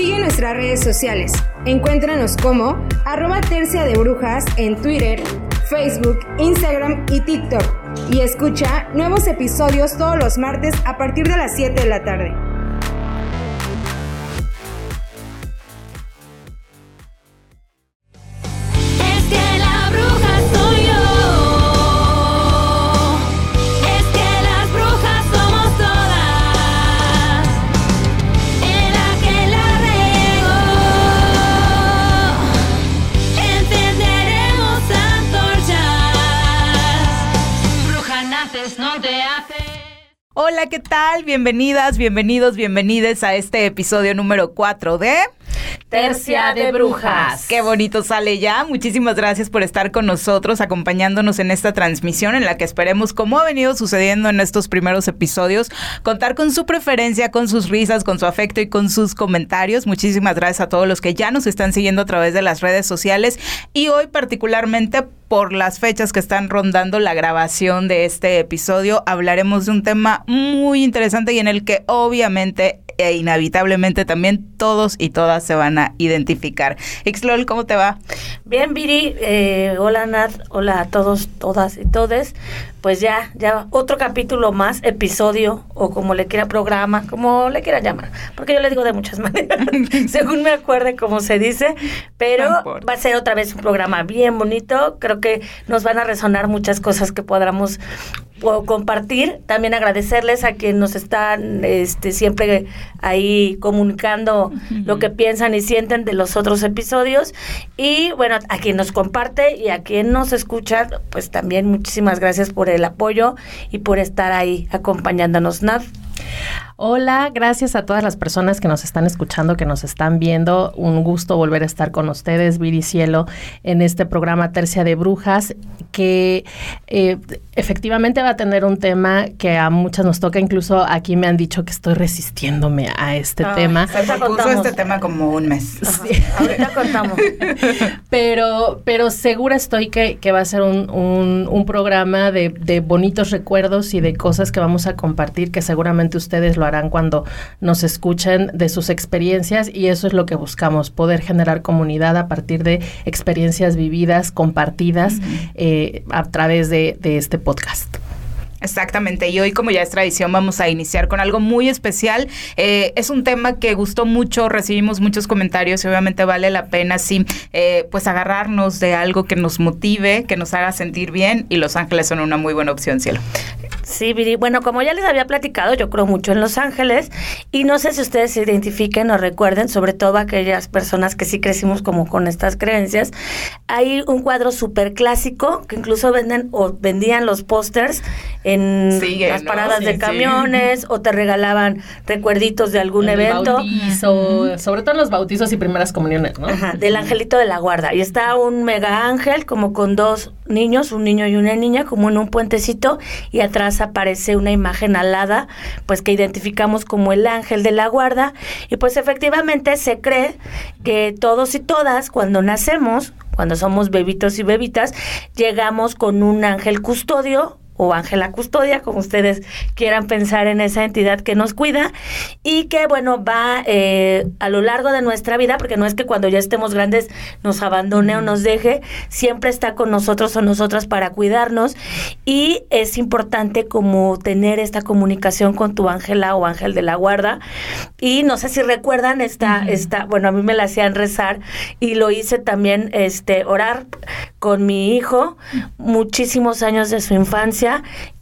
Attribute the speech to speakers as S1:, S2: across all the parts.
S1: Sigue nuestras redes sociales. Encuéntranos como arroba tercia de brujas en Twitter, Facebook, Instagram y TikTok. Y escucha nuevos episodios todos los martes a partir de las 7 de la tarde.
S2: Hola, ¿qué tal? Bienvenidas, bienvenidos, bienvenides a este episodio número 4 de...
S3: Tercia de Brujas.
S2: Qué bonito sale ya. Muchísimas gracias por estar con nosotros, acompañándonos en esta transmisión en la que esperemos, como ha venido sucediendo en estos primeros episodios, contar con su preferencia, con sus risas, con su afecto y con sus comentarios. Muchísimas gracias a todos los que ya nos están siguiendo a través de las redes sociales y hoy particularmente por las fechas que están rondando la grabación de este episodio, hablaremos de un tema muy interesante y en el que obviamente e inevitablemente también todos y todas se van a identificar. Xlol, ¿cómo te va?
S3: Bien, Viri, eh, hola Nat, hola a todos, todas y todes. Pues ya, ya otro capítulo más, episodio o como le quiera programa, como le quiera llamar, porque yo le digo de muchas maneras, según me acuerde cómo se dice, pero
S2: No
S3: va a ser otra vez un programa bien bonito, creo que nos van a resonar muchas cosas que podamos o compartir, también agradecerles a quienes nos están este, siempre ahí comunicando lo que piensan y sienten de los otros episodios y bueno, a quien nos comparte y a quien nos escucha, pues también muchísimas gracias por el apoyo y por estar ahí acompañándonos, Nad.
S4: Hola, gracias a todas las personas que nos están escuchando, que nos están viendo. Un gusto volver a estar con ustedes, Viri Cielo, en este programa Tercia de Brujas, que eh, efectivamente va a tener un tema que a muchas nos toca. Incluso aquí me han dicho que estoy resistiéndome a este tema.
S2: Se
S3: Ahorita
S2: propuso
S3: contamos.
S2: este tema como un mes.
S4: Sí.
S3: Ahorita contamos.
S4: Pero, pero segura estoy que, que va a ser un, un- un programa de, de bonitos recuerdos y de cosas que vamos a compartir, que seguramente ustedes lo harán cuando nos escuchen de sus experiencias y eso es lo que buscamos, poder generar comunidad a partir de experiencias vividas, compartidas eh, a través de, de este podcast.
S2: Exactamente, y hoy como ya es tradición vamos a iniciar con algo muy especial. Eh, es un tema que gustó mucho, recibimos muchos comentarios y obviamente vale la pena sí, eh, pues agarrarnos de algo que nos motive, que nos haga sentir bien y Los Ángeles son una muy buena opción, cielo.
S3: Sí, Viri. Bueno, como ya les había platicado, yo creo mucho en Los Ángeles y no sé si ustedes se identifiquen o recuerden, sobre todo aquellas personas que sí crecimos como con estas creencias. Hay un cuadro súper clásico que incluso venden o vendían los pósters en
S2: Sigue,
S3: las
S2: ¿no?
S3: paradas
S2: Sí,
S3: de
S2: sí.
S3: camiones o te regalaban recuerditos de algún
S4: el
S3: evento.
S4: bautizo, sobre todo en los bautizos y primeras comuniones, ¿no?
S3: Ajá, del angelito de la guarda. Y está un mega ángel como con dos niños, un niño y una niña, como en un puentecito, y atrás aparece una imagen alada, pues que identificamos como el ángel de la guarda. Y pues efectivamente se cree que todos y todas, cuando nacemos, cuando somos bebitos y bebitas, llegamos con un ángel custodio o Ángela Custodia, como ustedes quieran pensar en esa entidad que nos cuida y que, bueno, va eh, a lo largo de nuestra vida, porque no es que cuando ya estemos grandes nos abandone o nos deje, siempre está con nosotros o nosotras para cuidarnos y es importante como tener esta comunicación con tu Ángela o Ángel de la Guarda. Y no sé si recuerdan esta, esta, bueno, a mí me la hacían rezar y lo hice también, este, orar con mi hijo muchísimos años de su infancia,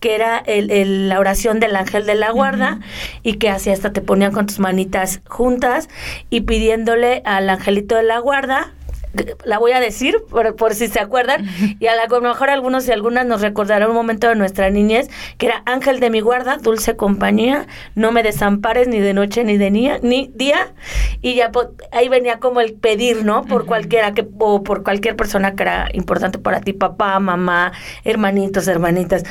S3: que era el, el- la oración del ángel de la guarda y que así hasta te ponían con tus manitas juntas y pidiéndole al angelito de la guarda la voy a decir por, por si se acuerdan y a, la- a lo mejor algunos y algunas nos recordarán un momento de nuestra niñez que era ángel de mi guarda, dulce compañía, no me desampares ni de noche ni de día, ni día y ya po- ahí venía como el pedir, ¿no? Por cualquiera que o por cualquier persona que era importante para ti, papá, mamá, hermanitos, hermanitas.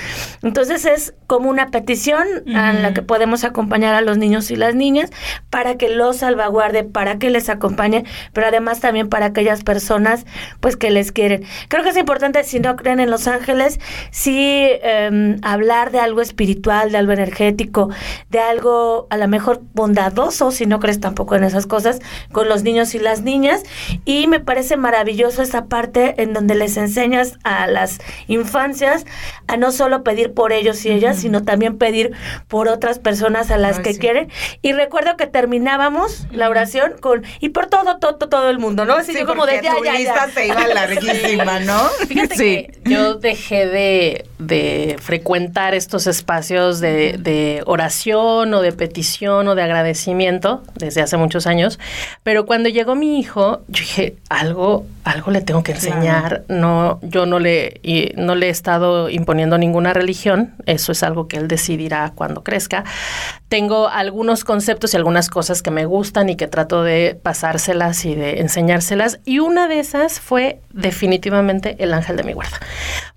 S3: Entonces es como una petición a la que podemos acompañar a los niños y las niñas para que los salvaguarde, para que les acompañe, pero además también para aquellas personas pues que les quieren. Creo que es importante, si no creen en los ángeles, sí em, hablar de algo espiritual, de algo energético, de algo a lo mejor bondadoso, si no crees tampoco en esas cosas con los niños y las niñas. Y me parece maravilloso esa parte en donde les enseñas a las infancias a no solo pedir por ellos y ellas, sino también pedir por otras personas a las
S2: Ay,
S3: que
S2: sí.
S3: quieren. Y recuerdo que terminábamos la oración con y por todo, todo, todo el mundo, ¿no? Así
S2: Sí,
S3: yo como de
S2: porque
S3: ya,
S2: tu
S3: ya, ya.
S2: lista se iba larguísima, ¿no?
S4: Fíjate que yo dejé de, de frecuentar estos espacios de, de oración o de petición o de agradecimiento desde hace muchos años, pero cuando llegó mi hijo, yo dije, algo, algo le tengo que enseñar. No, yo no le, y no le he estado imponiendo ninguna religión, eso es algo que él decidirá cuando crezca. Tengo algunos conceptos y algunas cosas que me gustan y que trato de pasárselas y de enseñárselas, y una de esas fue definitivamente el ángel de mi guarda.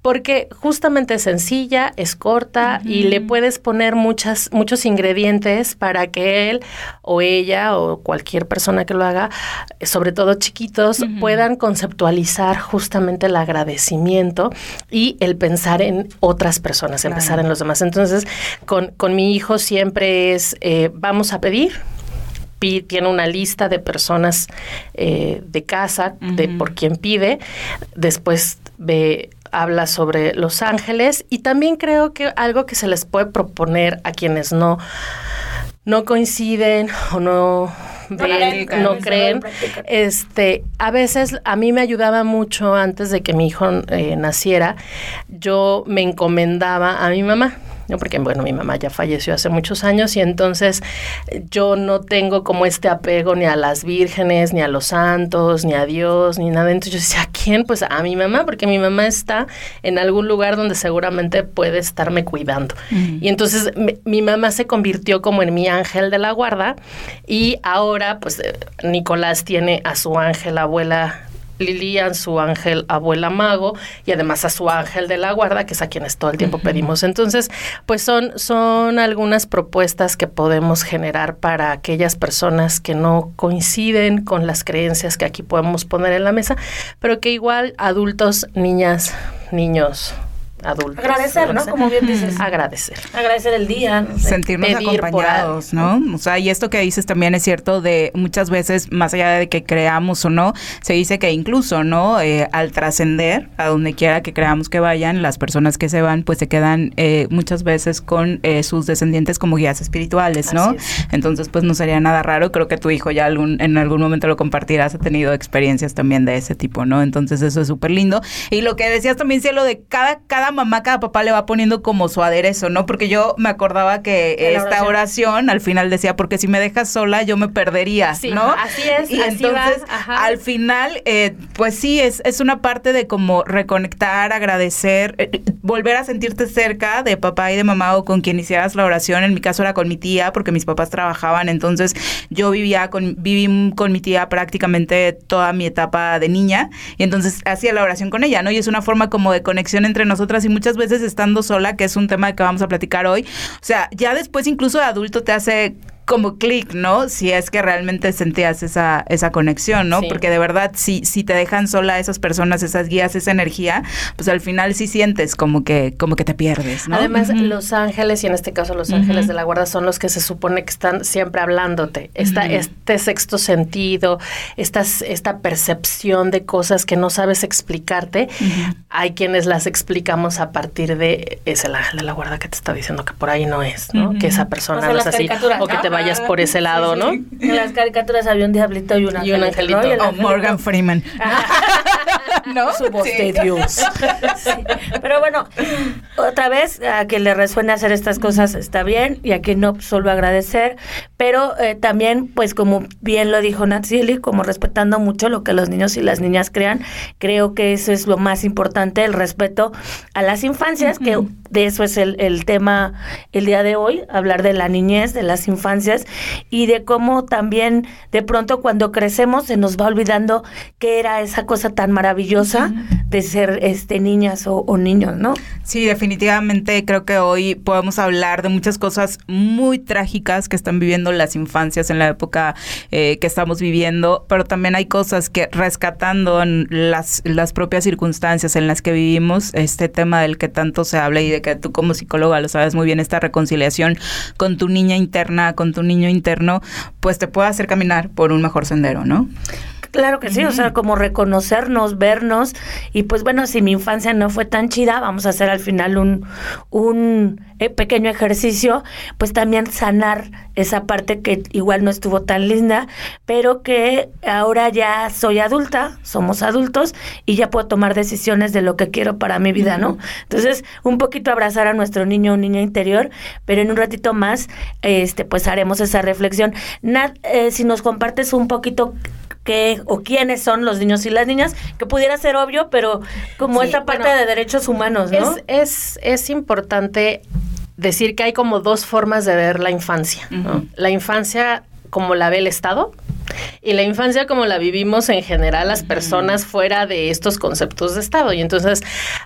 S4: Porque justamente es sencilla, es corta y le puedes poner muchas, muchos ingredientes para que él o ella o cualquier persona que lo haga, sobre todo chiquitos, puedan conceptualizar justamente el agradecimiento y el pensar en otras personas, el pensar en los demás. Entonces, con, con mi hijo siempre es, eh, vamos a pedir, pi- tiene una lista de personas eh, de casa de por quien pide después ve habla sobre los ángeles y también creo que algo que se les puede proponer a quienes no no coinciden o no ven, no
S3: No
S4: creen este a veces a mí me ayudaba mucho antes de que mi hijo eh, naciera yo me encomendaba a mi mamá ¿no? porque bueno, mi mamá ya falleció hace muchos años y entonces yo no tengo como este apego ni a las vírgenes, ni a los santos, ni a Dios, ni nada. Entonces yo decía, ¿a quién? Pues a mi mamá, porque mi mamá está en algún lugar donde seguramente puede estarme cuidando. Y entonces mi, mi mamá se convirtió como en mi ángel de la guarda y ahora pues eh, Nicolás tiene a su ángel abuela Lilian, su ángel abuela mago y además a su ángel de la guarda, que es a quienes todo el tiempo pedimos. Entonces, pues son, son algunas propuestas que podemos generar para aquellas personas que no coinciden con las creencias que aquí podemos poner en la mesa, pero que igual adultos, niñas, niños, adultos.
S3: Agradecer, ¿no? Como bien dices.
S4: Agradecer.
S3: Agradecer el día. no sé.
S2: sentirnos
S4: pedir
S2: acompañados, ¿no? O sea, y esto que dices también es cierto de muchas veces, más allá de que creamos o no, se dice que incluso, ¿no? Eh, al trascender, a donde quiera que creamos que vayan, las personas que se van, pues se quedan eh, muchas veces con eh, sus descendientes como guías espirituales, ¿no?
S3: Así es.
S2: Entonces, pues no sería nada raro. Creo que tu hijo ya algún, en algún momento lo compartirás, ha tenido experiencias también de ese tipo, ¿no? Entonces, eso es súper lindo. Y lo que decías también, Cielo, de cada, cada mamá, cada papá le va poniendo como su aderezo, ¿no? Porque yo me acordaba que esta
S3: oración.
S2: oración. al final decía, porque si me dejas sola, yo me perdería,
S4: Sí,
S2: ¿no?
S4: así es,
S2: Y
S4: así
S2: entonces,
S4: va,
S2: al final, eh, pues sí, es, es una parte de como reconectar, agradecer, eh, eh, volver a sentirte cerca de papá y de mamá o con quien hicieras la oración. En mi caso era con mi tía, porque mis papás trabajaban, entonces yo vivía con, viví con mi tía prácticamente toda mi etapa de niña, y entonces hacía la oración con ella, ¿no? Y es una forma como de conexión entre nosotras y muchas veces estando sola, que es un tema que vamos a platicar hoy. O sea, ya después incluso de adulto te hace como clic, ¿no? Si es que realmente sentías esa, esa conexión, ¿no?
S4: Sí.
S2: Porque de verdad, si, si te dejan sola esas personas, esas guías, esa energía, pues al final sí sientes como que, como que te pierdes, ¿no?
S4: Además, los ángeles, y en este caso los ángeles de la guarda, son los que se supone que están siempre hablándote. Esta,
S2: Ujú.
S4: Este sexto sentido, estas, esta percepción de cosas que no sabes explicarte, hay quienes las explicamos a partir de es el ángel de la guarda que te está diciendo que por ahí no es, ¿no? Que esa persona
S3: O sea,
S4: no es así, o que te vayas por ese lado, ¿no?
S3: En las caricaturas había un diablito y un
S4: Y un
S3: angelito.
S4: angelito.
S3: ¿no? Y el
S2: O
S3: angelito-
S2: Morgan Freeman. ¿No?
S3: Su voz
S2: Sí.
S3: de Dios. Sí. Pero bueno, otra vez, a quien le resuene hacer estas cosas está bien y a quien no, solo agradecer. Pero eh, también, pues como bien lo dijo Natsieli, como respetando mucho lo que los niños y las niñas crean, creo que eso es lo más importante, el respeto a las infancias, que de eso es el, el tema el día de hoy, hablar de la niñez, de las infancias y de cómo también de pronto cuando crecemos se nos va olvidando que era esa cosa tan maravillosa de ser este niñas o, o niños, ¿no?
S2: Sí, definitivamente creo que hoy podemos hablar de muchas cosas muy trágicas que están viviendo las infancias en la época eh, que estamos viviendo, pero también hay cosas que rescatando en las, las propias circunstancias en las que vivimos, este tema del que tanto se habla y de que tú como psicóloga lo sabes muy bien, esta reconciliación con tu niña interna, con tu niño interno, pues te puede hacer caminar por un mejor sendero, ¿no?
S3: Claro que sí, o sea, como reconocernos, vernos. Y pues bueno, si mi infancia no fue tan chida, vamos a hacer al final un, un eh, pequeño ejercicio, pues también sanar esa parte que igual no estuvo tan linda, pero que ahora ya soy adulta, somos adultos y ya puedo tomar decisiones de lo que quiero para mi vida, ¿no? Entonces, un poquito abrazar a nuestro niño o niña interior, pero en un ratito más, este, pues haremos esa reflexión. Nat, eh, si nos compartes un poquito qué o quiénes son los niños y las niñas, que pudiera ser obvio, pero como
S4: Sí,
S3: esa parte
S4: bueno,
S3: de derechos humanos, ¿no?
S4: Es, es, es importante decir que hay como dos formas de ver la infancia. ¿no? La infancia como la ve el Estado y la infancia como la vivimos en general las personas fuera de estos conceptos de Estado. Y entonces,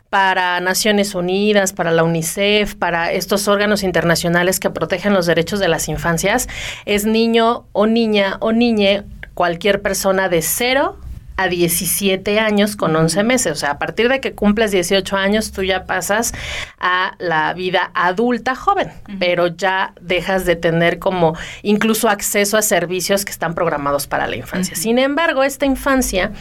S4: para Naciones Unidas, para la UNICEF, para estos órganos internacionales que protegen los derechos de las infancias, es niño o niña o niñe cualquier persona de cero a 17 años con 11 meses. O sea, a partir de que cumples 18 años, tú ya pasas a la vida adulta joven, pero ya dejas de tener como incluso acceso a servicios que están programados para la infancia. Sin embargo, esta infancia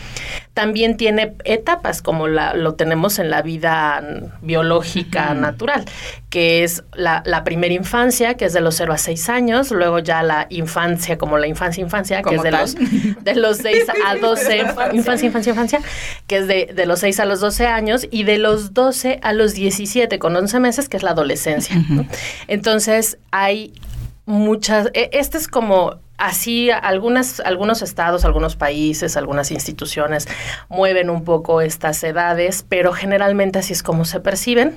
S4: también tiene etapas como la, lo tenemos en la vida biológica natural, que es la, la primera infancia, que es de los 0 a 6 años, luego ya la infancia, como la infancia, infancia, que es de
S2: tal.
S4: los, de los 6 a 12, infancia, infancia, infancia, que es de, de los 6 a los 12 años, y de los 12 a los 17 con 11 meses, que es la adolescencia. Entonces, hay muchas, e- este es como así algunas, algunos estados, algunos países, algunas instituciones mueven un poco estas edades, pero generalmente así es como se perciben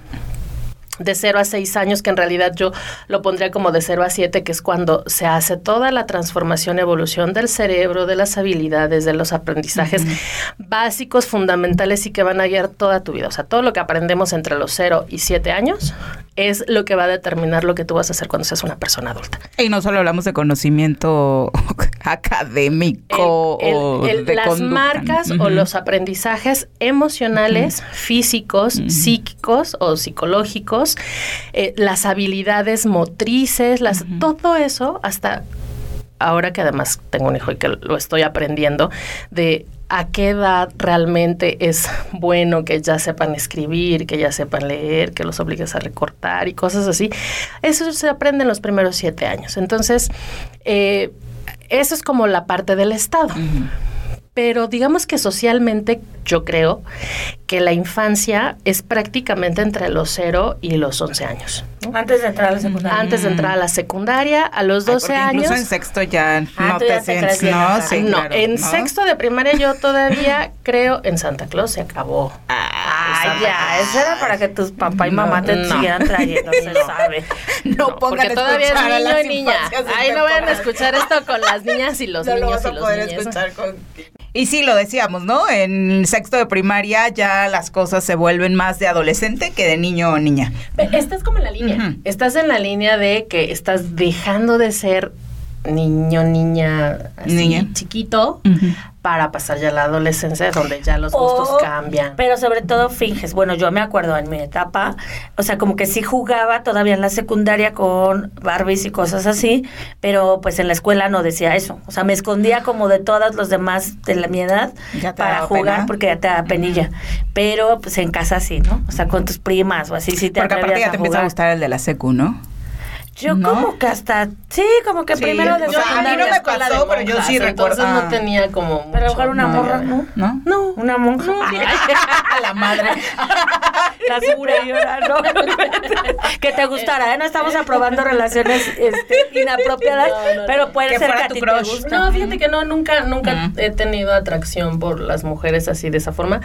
S4: de 0 a 6 años, que en realidad yo lo pondría como de 0 a 7, que es cuando se hace toda la transformación, evolución del cerebro, de las habilidades, de los aprendizajes básicos, fundamentales y que van a guiar toda tu vida. O sea, todo lo que aprendemos entre los 0 y 7 años es lo que va a determinar lo que tú vas a hacer cuando seas una persona adulta.
S2: Y no solo hablamos de conocimiento académico
S4: El- el-
S2: o
S4: el-
S2: de
S4: las
S2: conducta.
S4: marcas o los aprendizajes emocionales, físicos, psíquicos o psicológicos, eh, las habilidades motrices, las, todo eso hasta ahora que además tengo un hijo y que lo estoy aprendiendo de a qué edad realmente es bueno que ya sepan escribir, que ya sepan leer, que los obligues a recortar y cosas así. Eso se aprende en los primeros siete años. Entonces, eh, eso es como la parte del Estado. Pero digamos que socialmente yo creo que la infancia es prácticamente entre los 0 y los 11 años. ¿no?
S3: Antes de entrar a la secundaria.
S4: Antes de entrar a la secundaria, a los
S2: Ay,
S4: 12
S2: porque
S4: años.
S2: Incluso en sexto ya
S3: Ah,
S2: no te
S3: ya
S2: sientes, ¿no? Sí,
S4: no,
S2: claro,
S4: en
S2: ¿no?
S4: sexto de primaria yo todavía creo en Santa Claus se acabó.
S3: Ay, ya, eso era para que tus papá y mamá te
S4: No.
S3: siguieran trayendo, se sabe.
S2: No,
S4: No,
S2: pongan
S4: porque
S2: a
S4: todavía es niño
S2: las
S4: y niña. Ahí no vayan a escuchar esto con las niñas y los
S2: No lo
S4: niños
S2: vas a
S4: y los
S2: poder
S4: niños.
S2: escuchar con... Y sí, lo decíamos, ¿no? En sexto de primaria ya las cosas se vuelven más de adolescente que de niño o niña.
S4: Estás como en la línea. Estás en la línea de que estás dejando de ser niño, niña, así,
S2: Niña.
S4: chiquito, para pasar ya a la adolescencia, donde ya los gustos
S3: O-
S4: cambian.
S3: Pero sobre todo finges. Bueno, yo me acuerdo en mi etapa, o sea, como que sí jugaba todavía en la secundaria con Barbies y cosas así, pero pues en la escuela no decía eso. O sea, me escondía como de todos los demás de la mi edad para jugar
S2: pena.
S3: porque ya te da penilla. Pero pues en casa sí, ¿no? O sea, con tus primas o así sí te
S2: Porque aparte ya te
S3: a
S2: empieza a gustar el de la secu, ¿no?
S3: Yo
S2: ¿no?
S3: como que hasta, sí, como que
S2: Sí,
S3: primero de
S2: o sea, a mí no me pasó,
S4: de
S2: pero yo sí recuerdo-
S4: Entonces
S2: ah.
S4: no tenía como.
S3: Pero a lo
S4: mucho-
S3: mejor una
S2: No,
S3: morra, ¿no?
S2: ¿No?
S3: No, una monja.
S2: la madre.
S3: La segura y ahora no. que te gustara, ¿eh? No estamos aprobando relaciones este, inapropiadas,
S4: No, no,
S3: pero puede
S2: Que
S3: ser que a ti te guste.
S4: No, fíjate que no, nunca, nunca
S2: Ujú.
S4: he tenido atracción por las mujeres así de esa forma.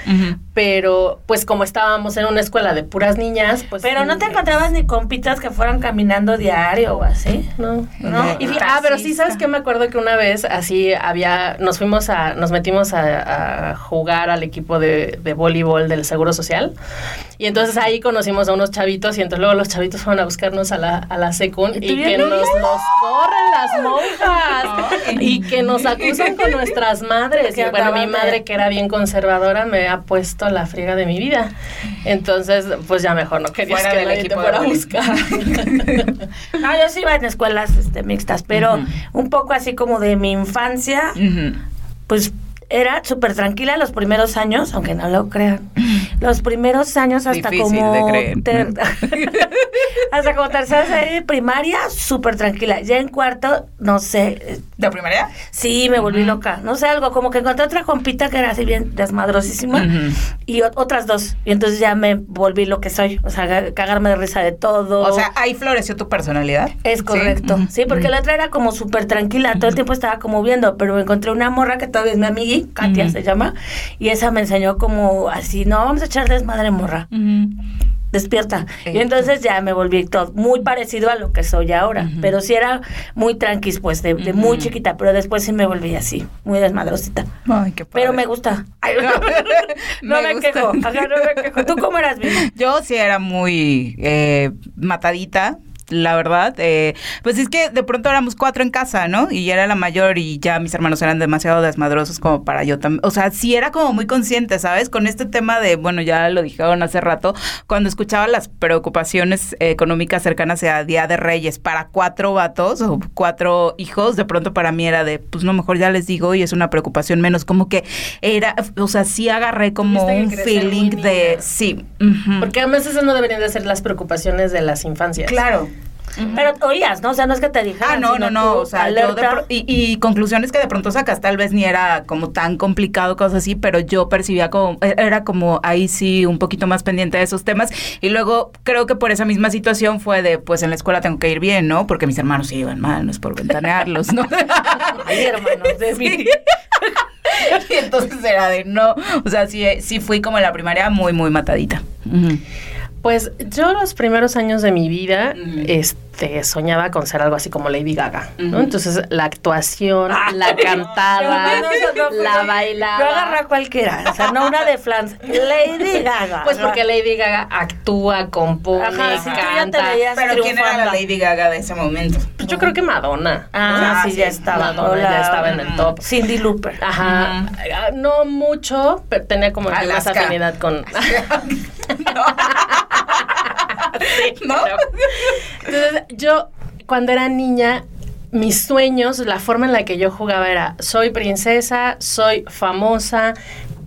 S4: Pero, pues como estábamos en una escuela de puras niñas, pues.
S3: Pero no te
S4: sí,
S3: encontrabas ni compitas que fueran caminando diario o así.
S4: No,
S2: No.
S4: Y fí- ah, pero sí, ¿sabes qué? Me acuerdo que una vez así había, nos fuimos a, nos metimos a, a jugar al equipo de, de voleibol del Seguro Social. Y entonces ahí conocimos a unos chavitos y entonces luego los chavitos fueron a buscarnos a la, a la secund
S3: ¿Y
S4: que nos,
S3: no?
S4: nos corren las monjas y que nos acusan con nuestras madres. Y bueno, mi madre que era bien conservadora me ha puesto la friega de mi vida. Entonces, pues ya mejor no querías
S2: Fuera
S4: que
S2: del
S4: te
S2: equipo
S4: fuera a buscar.
S3: No, yo sí iba en escuelas este, mixtas, pero un poco así como de mi infancia, pues era súper tranquila los primeros años, aunque no lo crean. Los primeros años hasta
S2: Difícil
S3: como
S2: de creer.
S3: ter- hasta como tercera serie de primaria, súper tranquila. Ya en cuarto, no sé,
S2: ¿De primaria?
S3: sí me volví loca. No sé, algo como que encontré otra compita que era así bien desmadrosísima
S2: Ujú.
S3: y o- otras dos. Y entonces ya me volví lo que soy, o sea, ga- cagarme de risa de todo.
S2: O sea, ahí floreció tu personalidad.
S3: Es correcto. Sí, porque la otra era como súper tranquila, todo el tiempo estaba como viendo, pero encontré una morra que todavía es mi amigui, Katia se llama, y esa me enseñó como así, no, vamos a echar desmadre morra, despierta. Y entonces ya me volví todo muy parecido a lo que soy ahora, pero sí era muy tranquis, pues, de, de muy chiquita, pero después sí me volví así, muy desmadrosita.
S2: Ay, qué padre.
S3: Pero me gusta. Ay, no
S2: Me
S3: quejo. Ajá, no me quejo. ¿Tú cómo eras?
S2: Yo sí era muy eh, matadita. La verdad, eh, pues es que de pronto éramos cuatro en casa, ¿no? Y era la mayor y ya mis hermanos eran demasiado desmadrosos como para yo también. O sea, sí era como muy consciente, ¿sabes? Con este tema de, bueno, ya lo dijeron hace rato, cuando escuchaba las preocupaciones eh, económicas cercanas a Día de Reyes para cuatro vatos o cuatro hijos, de pronto para mí era de, pues no, mejor ya les digo y es una preocupación menos. Como que era, o sea, sí agarré como un feeling de, sí. ujú.
S4: Porque además esas no deberían de ser las preocupaciones de las infancias.
S2: Claro.
S3: Pero oías, ¿no? O sea, no es que te dijeran.
S2: Ah, no, no, no. O sea, yo de pro- y, y conclusiones que de pronto sacas, tal vez ni era como tan complicado, cosas así, pero yo percibía como, e- era como ahí sí un poquito más pendiente de esos temas. Y luego creo que por esa misma situación fue de, pues en la escuela tengo que ir bien, ¿no? Porque mis hermanos sí iban mal, no es por ventanearlos, ¿no?
S3: Ay, hermanos de mí.
S2: Sí. y entonces era de no. O sea, sí, sí fui como en la primaria muy, muy matadita. Ujú.
S4: Pues yo los primeros años de mi vida,
S2: Ujú.
S4: este, soñaba con ser algo así como Lady Gaga, ¿no? Entonces la actuación, la
S3: Pero
S4: cantada,
S3: no, no
S4: la bailada.
S3: Yo agarré a cualquiera, o sea, no una de Flans, Lady Gaga.
S4: Pues porque Lady Gaga actúa, compone,
S3: Ajá, si tú ya te
S4: canta.
S3: veías
S2: Pero ¿quién era la. Lady Gaga de ese momento?
S4: Pues yo creo que Madonna.
S3: Ah,
S2: Ah,
S3: sí,
S2: sí,
S3: ya estaba.
S4: Madonna
S3: Hola.
S4: ya estaba en el top.
S3: Cindy Looper.
S4: Ajá, Ah, no mucho, pero tenía como que más afinidad con... Sí,
S2: ¿No?
S4: Entonces, yo, cuando era niña, mis sueños, la forma en la que yo jugaba era, soy princesa, soy famosa,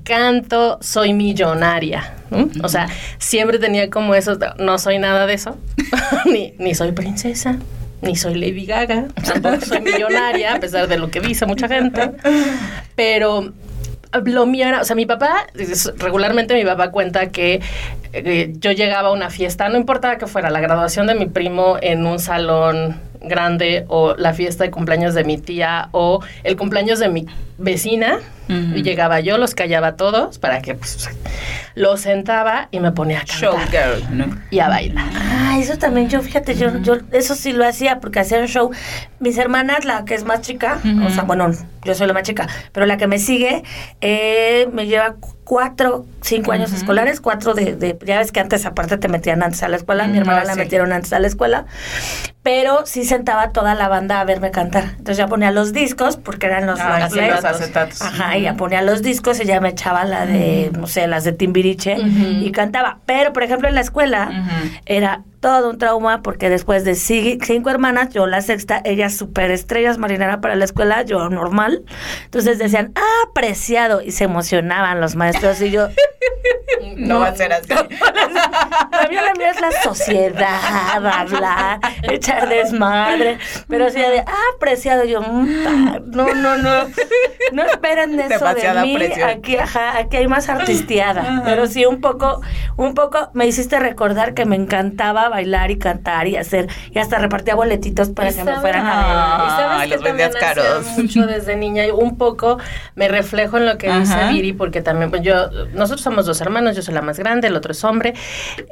S4: canto, soy millonaria. ¿no? O sea, siempre tenía como eso, no soy nada de eso, ni, ni soy princesa. Ni soy Lady Gaga, tampoco soy millonaria, a pesar de lo que dice mucha gente. Pero lo mío era, o sea, mi papá, regularmente mi papá cuenta que eh, yo llegaba a una fiesta, no importaba que fuera la graduación de mi primo en un salón grande o la fiesta de cumpleaños de mi tía o el cumpleaños de mi vecina y llegaba yo, los callaba a todos para que pues, los sentaba y me ponía a cantar
S2: Showgirl, ¿no?
S4: y a bailar.
S3: Ah, eso también yo, fíjate, yo, yo eso sí lo hacía porque hacía un show. Mis hermanas, la que es más chica, o sea, bueno, yo soy la más chica, pero la que me sigue eh, me lleva cu- cuatro, cinco años escolares, cuatro de, de, ya ves que antes aparte te metían antes a la escuela, mi
S2: Mm,
S3: hermana la
S2: sí.
S3: metieron antes a la escuela, pero sí sentaba toda la banda a verme cantar. Entonces ya ponía los discos, porque eran los
S2: Ah, acetatos.
S3: Ajá, y ya ponía los discos y ya me echaba la de, no sé, las de Timbiriche y cantaba. Pero, por ejemplo, en la escuela era todo un trauma porque después de ci- cinco hermanas, yo la sexta, ellas super estrellas marinera para la escuela, yo normal. Entonces decían, ah, apreciado, y se emocionaban los maestros y yo,
S2: No, va a ser así.
S3: la mía, la mía es la sociedad, hablar, echar desmadre. Pero sí de, ah, apreciado. Yo, "Mm, no, no, no. no esperen eso
S2: Demasiada
S3: de mí.
S2: presión.
S3: Aquí, ajá, aquí hay más artistiada. Pero sí, un poco, un poco me hiciste recordar que me encantaba bailar y cantar y hacer, y hasta repartía boletitos para que me fueran a ver.
S2: Ah,
S4: y sabes
S2: Ay,
S4: que
S2: los vendías
S4: también
S2: caros.
S4: mucho desde niña y un poco me reflejo en lo que dice
S2: Ajá.
S4: Viri porque también pues, yo nosotros somos dos hermanos yo soy la más grande el otro es hombre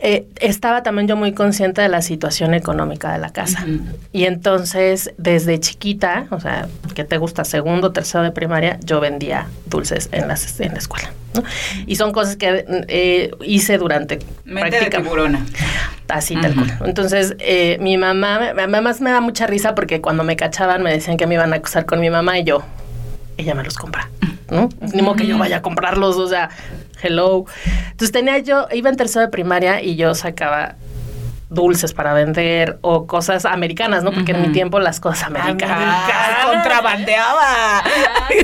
S4: Eh, estaba también yo muy consciente de la situación económica de la casa y entonces desde chiquita o sea que te gusta segundo tercero de primaria yo vendía dulces en las en la escuela ¿no? y son cosas que eh, hice durante
S2: Mente de
S4: prácticamente
S2: tiburona.
S4: Así, tal cual. Entonces, eh, mi mamá, me- además me da mucha risa porque cuando me cachaban me decían que me iban a acusar con mi mamá y yo, ella me los compra, ¿no? Ni modo que yo vaya a comprarlos, o sea, hello. Entonces tenía yo, iba en tercero de primaria y yo sacaba dulces para vender o cosas americanas, ¿no? Porque en mi tiempo las cosas americanas.
S2: Ah, contrabandeaba.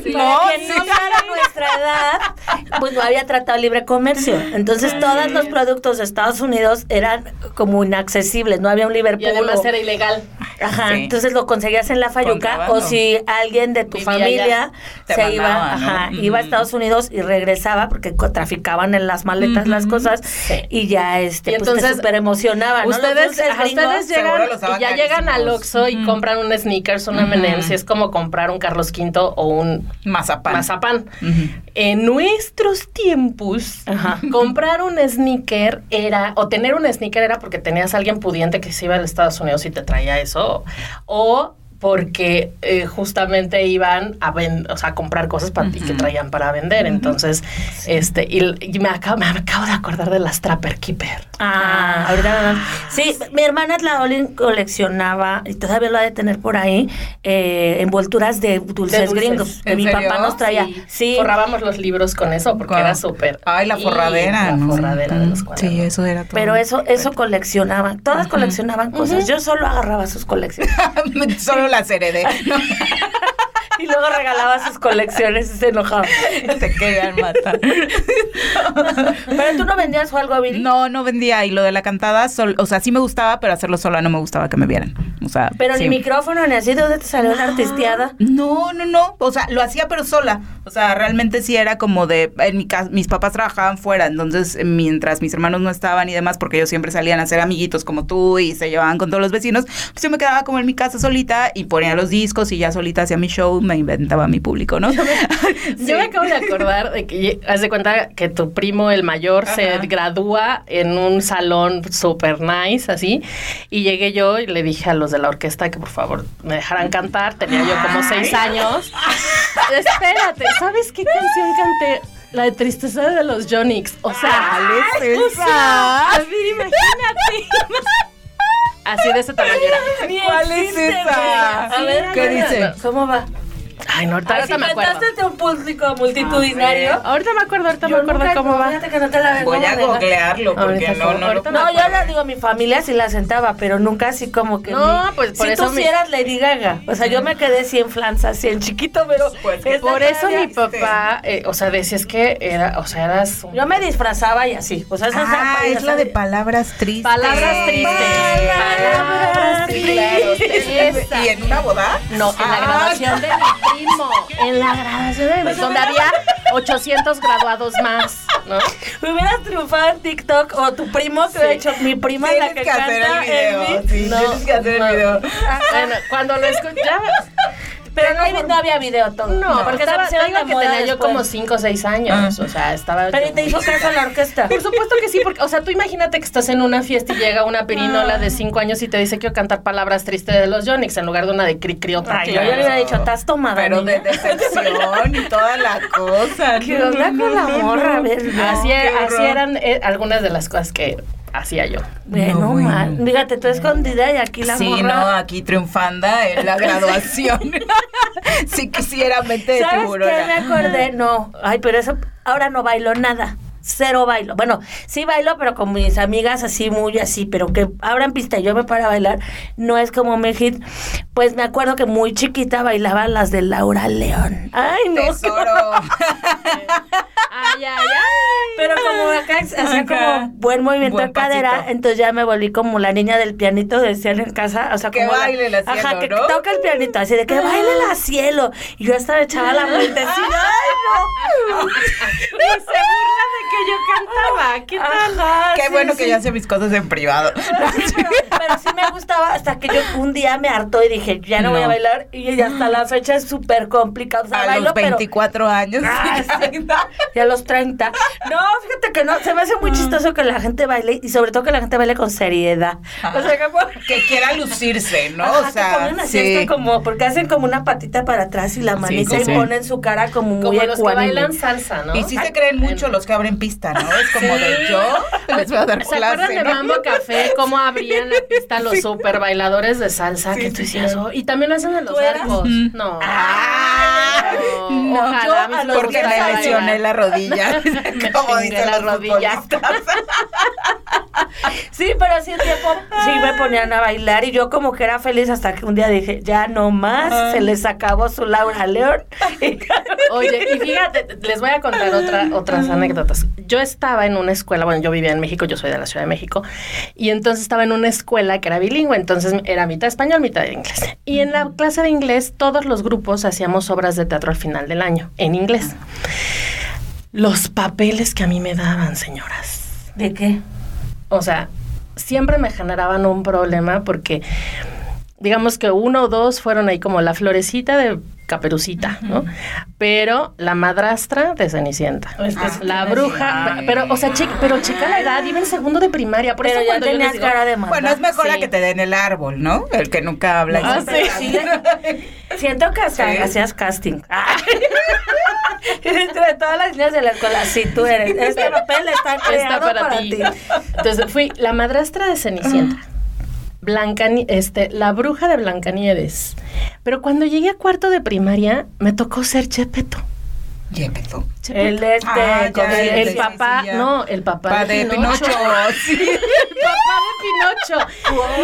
S4: sí.
S2: No,
S3: no para nuestra edad, pues no había tratado libre comercio. Entonces, todos los productos de Estados Unidos eran como inaccesibles. No había un Liverpool.
S4: Y además era ilegal.
S3: Ajá,
S2: Sí.
S3: entonces lo conseguías en la Fayuca o si alguien de tu
S4: Vivía
S3: familia se iba, ajá, iba a Estados Unidos y regresaba porque traficaban en las maletas las cosas
S4: Sí.
S3: y ya este
S4: Y
S3: pues
S4: entonces,
S3: te super emocionaba, ¿no?
S4: Ustedes,
S3: gringos,
S4: ustedes llegan,
S2: los daban
S4: ya llegan al. Oxxo y compran un Snickers, un
S2: Ujú.
S4: M&M's, y es como comprar un Carlos V o un
S2: Mazapán.
S4: mazapán.
S2: Ujú.
S4: En nuestros tiempos,
S3: Ajá.
S4: comprar un sneaker era, o tener un sneaker era porque tenías a alguien pudiente que se iba a los Estados Unidos y te traía eso, o porque eh, justamente iban a o sea, a comprar cosas para ti que
S2: Ujú.
S4: traían para vender. Entonces, este, y, y me, acabo, me acabo de acordar de las Trapper Keeper.
S3: Ah, ahorita no. Sí, mi hermana Tlaolin coleccionaba, y todavía lo ha de tener por ahí, eh, envolturas de dulces,
S4: De dulces.
S3: gringos.
S2: ¿En
S3: Mi
S2: serio?
S3: papá nos traía. Sí.
S4: Forrábamos los libros con eso porque era súper.
S2: Ay, la
S4: Y
S2: forradera.
S4: La
S2: ¿no?
S4: forradera de los
S2: Sí,
S4: cuadernos.
S2: eso era todo.
S3: Pero eso, eso coleccionaban. Todas coleccionaban cosas. Yo solo agarraba sus colecciones.
S2: Solo las heredé.
S3: y luego regalaba sus colecciones y se enojaba.
S2: Te querían matar.
S3: Pero tú no vendías o algo, Viri.
S2: No, no vendía. Y lo de la cantada, sol- o sea, sí me gustaba, pero hacerlo sola no me gustaba que me vieran. O sea,
S3: Pero
S2: sí.
S3: ni micrófono ni así. ¿De dónde te salió la artisteada?
S2: No, no, no. O sea, lo hacía pero sola. O sea, realmente sí era como de. En mi casa, mis papás trabajaban fuera. Entonces, eh, mientras mis hermanos no estaban y demás, porque ellos siempre salían a ser amiguitos como tú y se llevaban con todos los vecinos, pues yo me quedaba como en mi casa solita y ponía los discos y ya solita hacía mi show, me inventaba mi público, ¿no?
S4: Yo me acabo de acordar de que haz de cuenta que tu primo, el mayor, se gradúa en un salón super nice, así. Y llegué yo y le dije a los de la orquesta que por favor me dejaran cantar. Tenía yo como seis años. Espérate, ¿sabes qué canción canté? La de Tristeza de los Jonix. O sea, imagínate. Así de ese tamaño era.
S2: ¿Cuál es esa?
S3: A ver,
S2: ¿Qué dice?
S3: ¿Cómo va?
S4: Ay, no, ahorita,
S3: Ahora, si
S4: ahorita me acuerdo.
S3: ante un público multitudinario.
S4: Ahorita me acuerdo, ahorita
S3: Yo
S4: me acuerdo
S3: nunca-
S4: cómo va.
S3: Fíjate que no te la vengo
S2: Voy a googlearlo porque
S4: Ahorita
S2: no, no,
S4: ahorita
S2: no.
S3: No, yo le digo a mi familia si la sentaba, pero nunca así como que.
S4: No, pues, por
S3: si
S4: eso
S3: tú
S4: mi-
S3: sí eras Lady Gaga. O sea, yo me quedé 100 flans así en chiquito, pero.
S2: Pues,
S3: esta
S4: Por eso mi papá, eh, o sea, decía es que era, o sea, eras un-
S3: Yo me disfrazaba y así. O sea, esa
S2: Ah, es la de palabras tristes.
S4: Palabras tristes.
S3: Palabras
S4: Sí,
S2: tristes. ¿Y en una boda?
S4: No, en la
S2: Ah,
S4: graduación de mi primo. En la graduación de primo. Donde había 800 graduados más, ¿no?
S3: Me hubieras triunfado en TikTok o tu primo que hubiera hecho mi prima la que,
S2: hacer
S3: canta
S2: el video. Sí,
S4: No,
S2: tienes que hacer
S4: no.
S2: el video.
S4: Bueno, cuando lo escuchaba.
S3: Pero no, había video todo.
S4: No, porque
S3: se
S4: estaba, digo
S3: de
S4: que
S3: moda
S4: tenía yo como 5 o 6 años. O sea, estaba.
S3: Pero
S4: yo
S3: te hizo caso la orquesta.
S4: Por supuesto que sí, porque, o sea, tú imagínate que estás en una fiesta y llega una pirinola
S3: Ah.
S4: de cinco años y te dice quiero cantar palabras tristes de los Yonix en lugar de una de Cri Cri otra.
S3: Ay, yo le hubiera dicho, estás tomada.
S2: Pero de
S3: niña?"
S2: decepción y toda la cosa.
S3: ¿Qué
S2: No,
S3: onda
S2: no,
S3: con la morra? A
S2: no.
S3: ver, no.
S4: Así, así eran eh, algunas de las cosas que hacía yo.
S3: Bueno,
S2: No, bueno.
S3: mal. Fíjate, tú escondida y aquí la
S2: Sí,
S3: morra.
S2: no, aquí triunfando en la graduación. sí quisiera mente de
S3: ¿Sabes
S2: tiburón.
S3: qué me acordé? No, ay, pero eso, ahora no bailo nada. Cero bailo. Bueno, sí bailo, pero con mis amigas así, muy así, pero que abran pista y yo me para a bailar, no es como mi hit. Pues me acuerdo que muy chiquita bailaba las de Laura León. Ay, no.
S2: Tesoro.
S4: Ay, ay, ay.
S3: Pero como acá hacía como buen movimiento
S2: Buen
S3: de cadera,
S2: pasito.
S3: entonces ya me volví como la niña del pianito, decían en casa. O sea,
S2: Que
S3: como la-
S2: baile la cielo,
S3: Ajá, que
S2: ¿no?
S3: toca el pianito, así de que baile la cielo. Y yo hasta me echaba la vueltecita. ¡Ay, no!
S4: Y se burla de que yo cantaba. ¿Qué tal?
S3: Ajá,
S2: Qué
S3: sí,
S2: bueno que yo hacía mis cosas en privado.
S3: pero, pero sí me gustaba hasta que yo un día me hartó y dije, ya no, voy a bailar. Y hasta la fecha es súper complicado. O sea,
S2: A
S3: bailo,
S2: los
S3: pero
S2: 24 años.
S3: Ah, sí. Y a los 30. No, fíjate que no, se me hace muy chistoso que la gente baile y sobre todo que la gente baile con seriedad. O sea, que, por-
S2: que quiera lucirse, ¿no?
S3: Ajá,
S2: o sea,
S3: que esto como, porque hacen como una patita para atrás y la manita
S2: sí,
S3: y
S2: sí.
S3: ponen su cara como muy
S4: Como los que bailan salsa, ¿no?
S2: Y sí se creen mucho los que abren pista, ¿no? Es como
S4: Sí.
S2: de yo les voy a dar
S4: ¿Se
S2: clase,
S4: de
S2: ¿no?
S4: Mambo Café? ¿Cómo abrían la pista los super bailadores de salsa?
S2: Sí,
S4: que tú
S2: sí,
S4: decías, oh, y también lo hacen en los arcos.
S2: Ujú.
S4: No.
S2: Ah,
S4: No,
S2: no,
S4: ojalá,
S3: yo
S4: a sí
S3: los
S2: Porque me lesioné la rodilla.
S4: Me
S2: como dicen
S4: la
S2: los
S4: rodilla.
S2: futbolistas.
S3: Sí, pero así un tiempo sí me ponían a bailar y yo como que era feliz hasta que un día dije, ya no más,
S2: Ah.
S3: se les acabó su Laura León.
S4: Oye, y fíjate, les voy a contar otra, otras anécdotas. Yo estaba en una escuela, bueno, yo vivía en México, yo soy de la Ciudad de México, y entonces estaba en una escuela que era bilingüe, entonces era mitad español, mitad de inglés. Y en la clase de inglés, todos los grupos hacíamos obras de teatro al final del año, en inglés. Los papeles que a mí me daban, señoras.
S3: ¿De qué?
S4: O sea, siempre me generaban un problema porque digamos que uno o dos fueron ahí como la florecita de caperucita, ¿no? Pero la madrastra de Cenicienta.
S3: Es que
S2: Ah,
S3: sí
S4: La bruja,
S2: Ay.
S4: pero, o sea, che- pero chica la edad, iba en segundo de primaria, por
S3: Pero
S4: eso
S3: ya tenías
S4: digo,
S3: cara de madre.
S2: Bueno, es mejor a
S4: Sí.
S2: que te den el árbol, ¿no? El que nunca habla.
S4: Ah,
S2: y siempre
S4: sí.
S2: habla.
S3: Siento que hasta
S2: Sí.
S3: hacías casting. Entre todas las niñas de la escuela, sí, tú eres. Este papel está
S4: está
S3: creado
S4: para, ti. Entonces fui la madrastra de Cenicienta. Blanca, este, la bruja de Blancanieves. Pero cuando llegué a cuarto de primaria, me tocó ser Chepeto.
S2: Yepeto.
S3: El este,
S2: Ah, ya,
S3: con
S4: el, el
S2: sí,
S4: papá,
S2: sí,
S4: no, el papá
S2: Pa'
S4: de,
S2: de
S4: Pinocho.
S2: Pinocho. Sí.
S4: El papá de Pinocho.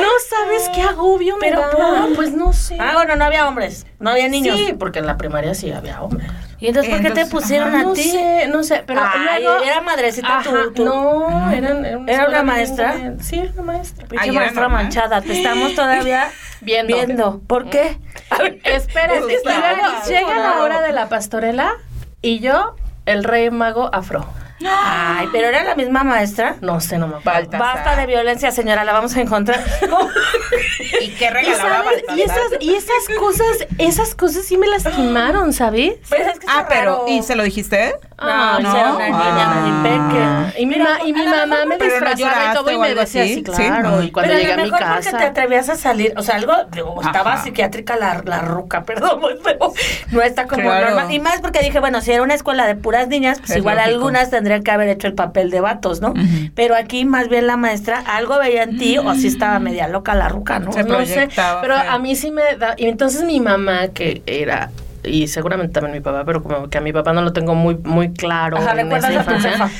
S4: No sabes qué agobio me
S3: Pero
S4: daba.
S3: ¿por?
S4: Pues no sé.
S3: Ah, bueno, no había hombres, no había niños.
S4: Sí, porque en la primaria sí había hombres.
S3: ¿Y entonces por qué te pusieron
S2: ajá,
S3: a
S4: no
S3: ti?
S4: sé, no sé, pero
S3: Ay,
S4: luego...
S3: era madrecita tu-
S4: Ajá,
S3: tu-
S4: No, eran, era una,
S3: ¿Era una maestra?
S4: Sí, era una maestra.
S3: Pinche maestra manchada, te estamos todavía
S4: Viendo.
S3: viendo. ¿Por qué?
S4: Espérate,
S2: Es que
S4: llega la hora de la pastorela y yo, el rey mago afro.
S3: Ay, pero era la misma maestra.
S4: No sé, no me acuerdo.
S3: Basta de violencia, señora, la vamos a encontrar.
S2: ¿Y qué
S4: Y,
S2: regalaba
S4: sabes, y, esas, y esas cosas, esas cosas sí me lastimaron, ¿sabes?
S3: Pues es que
S2: Ah, pero,
S3: raro.
S2: ¿y se lo dijiste?
S3: No,
S4: Ah,
S3: no, era una niña
S2: Ah.
S3: muy.
S4: Y mi,
S3: Pero
S4: ma- y mi
S3: a lo
S4: mamá me disfrazaba y todo y me decía
S2: así,
S4: así,
S2: ¿sí?
S4: claro.
S2: No.
S4: Y cuando
S3: Pero
S4: llegué
S3: a
S4: a
S3: lo
S4: mi
S3: mejor
S4: casa.
S3: porque te atrevías a salir, o sea, algo, digo, estaba
S2: Ajá.
S3: psiquiátrica la, la ruca, perdón, pero no está como
S2: Claro.
S3: normal. Y más porque dije, bueno, si era una escuela de puras niñas, pues
S2: Es
S3: igual
S2: lógico.
S3: algunas tendrían que haber hecho el papel de vatos, ¿no? Pero aquí más bien la maestra algo veía en ti o si estaba media loca la ruca, ¿no?
S2: Se
S4: no sé, pero a mí sí me da. Y entonces mi mamá, que era. Y seguramente también mi papá, pero como que a mi papá no lo tengo muy, muy claro
S3: Ajá,
S4: en
S3: ¿recuerdas
S4: esa infancia,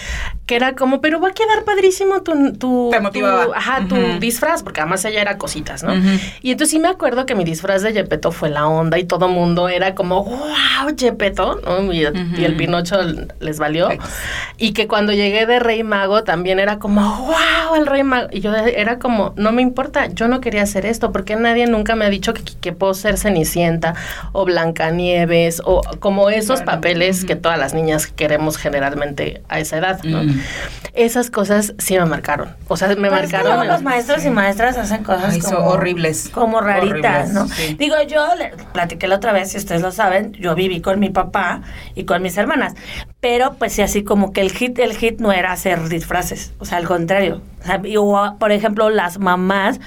S4: que era como, pero va a quedar padrísimo tu, tu, ajá, tu disfraz, porque además ella era cositas, ¿no? Y entonces sí me acuerdo que mi disfraz de Yepeto fue la onda y todo mundo era como, wow, Yepeto, ¿no? Y, el Pinocho les valió.
S2: Ex.
S4: Y que cuando llegué de Rey Mago también era como, wow, el Rey Mago. Y yo era como, no me importa, yo no quería hacer esto, porque nadie nunca me ha dicho que, que puedo ser Cenicienta o Blancanieves o como esos
S2: Claro.
S4: papeles que todas las niñas queremos generalmente a esa edad, ¿no?
S2: Mm.
S4: Esas cosas sí me marcaron. O sea, me
S3: Pero es que
S4: marcaron.
S3: luego los maestros y maestras hacen cosas
S2: Ay, son
S3: como
S2: horribles.
S3: como raritas,
S2: Horribles,
S3: ¿no?
S2: sí.
S3: Digo, yo le platiqué la otra vez, si ustedes lo saben, yo viví con mi papá y con mis hermanas, pero pues sí, así como que el hit, el hit no era hacer disfraces, o sea, al contrario. O sea, por ejemplo, las mamás,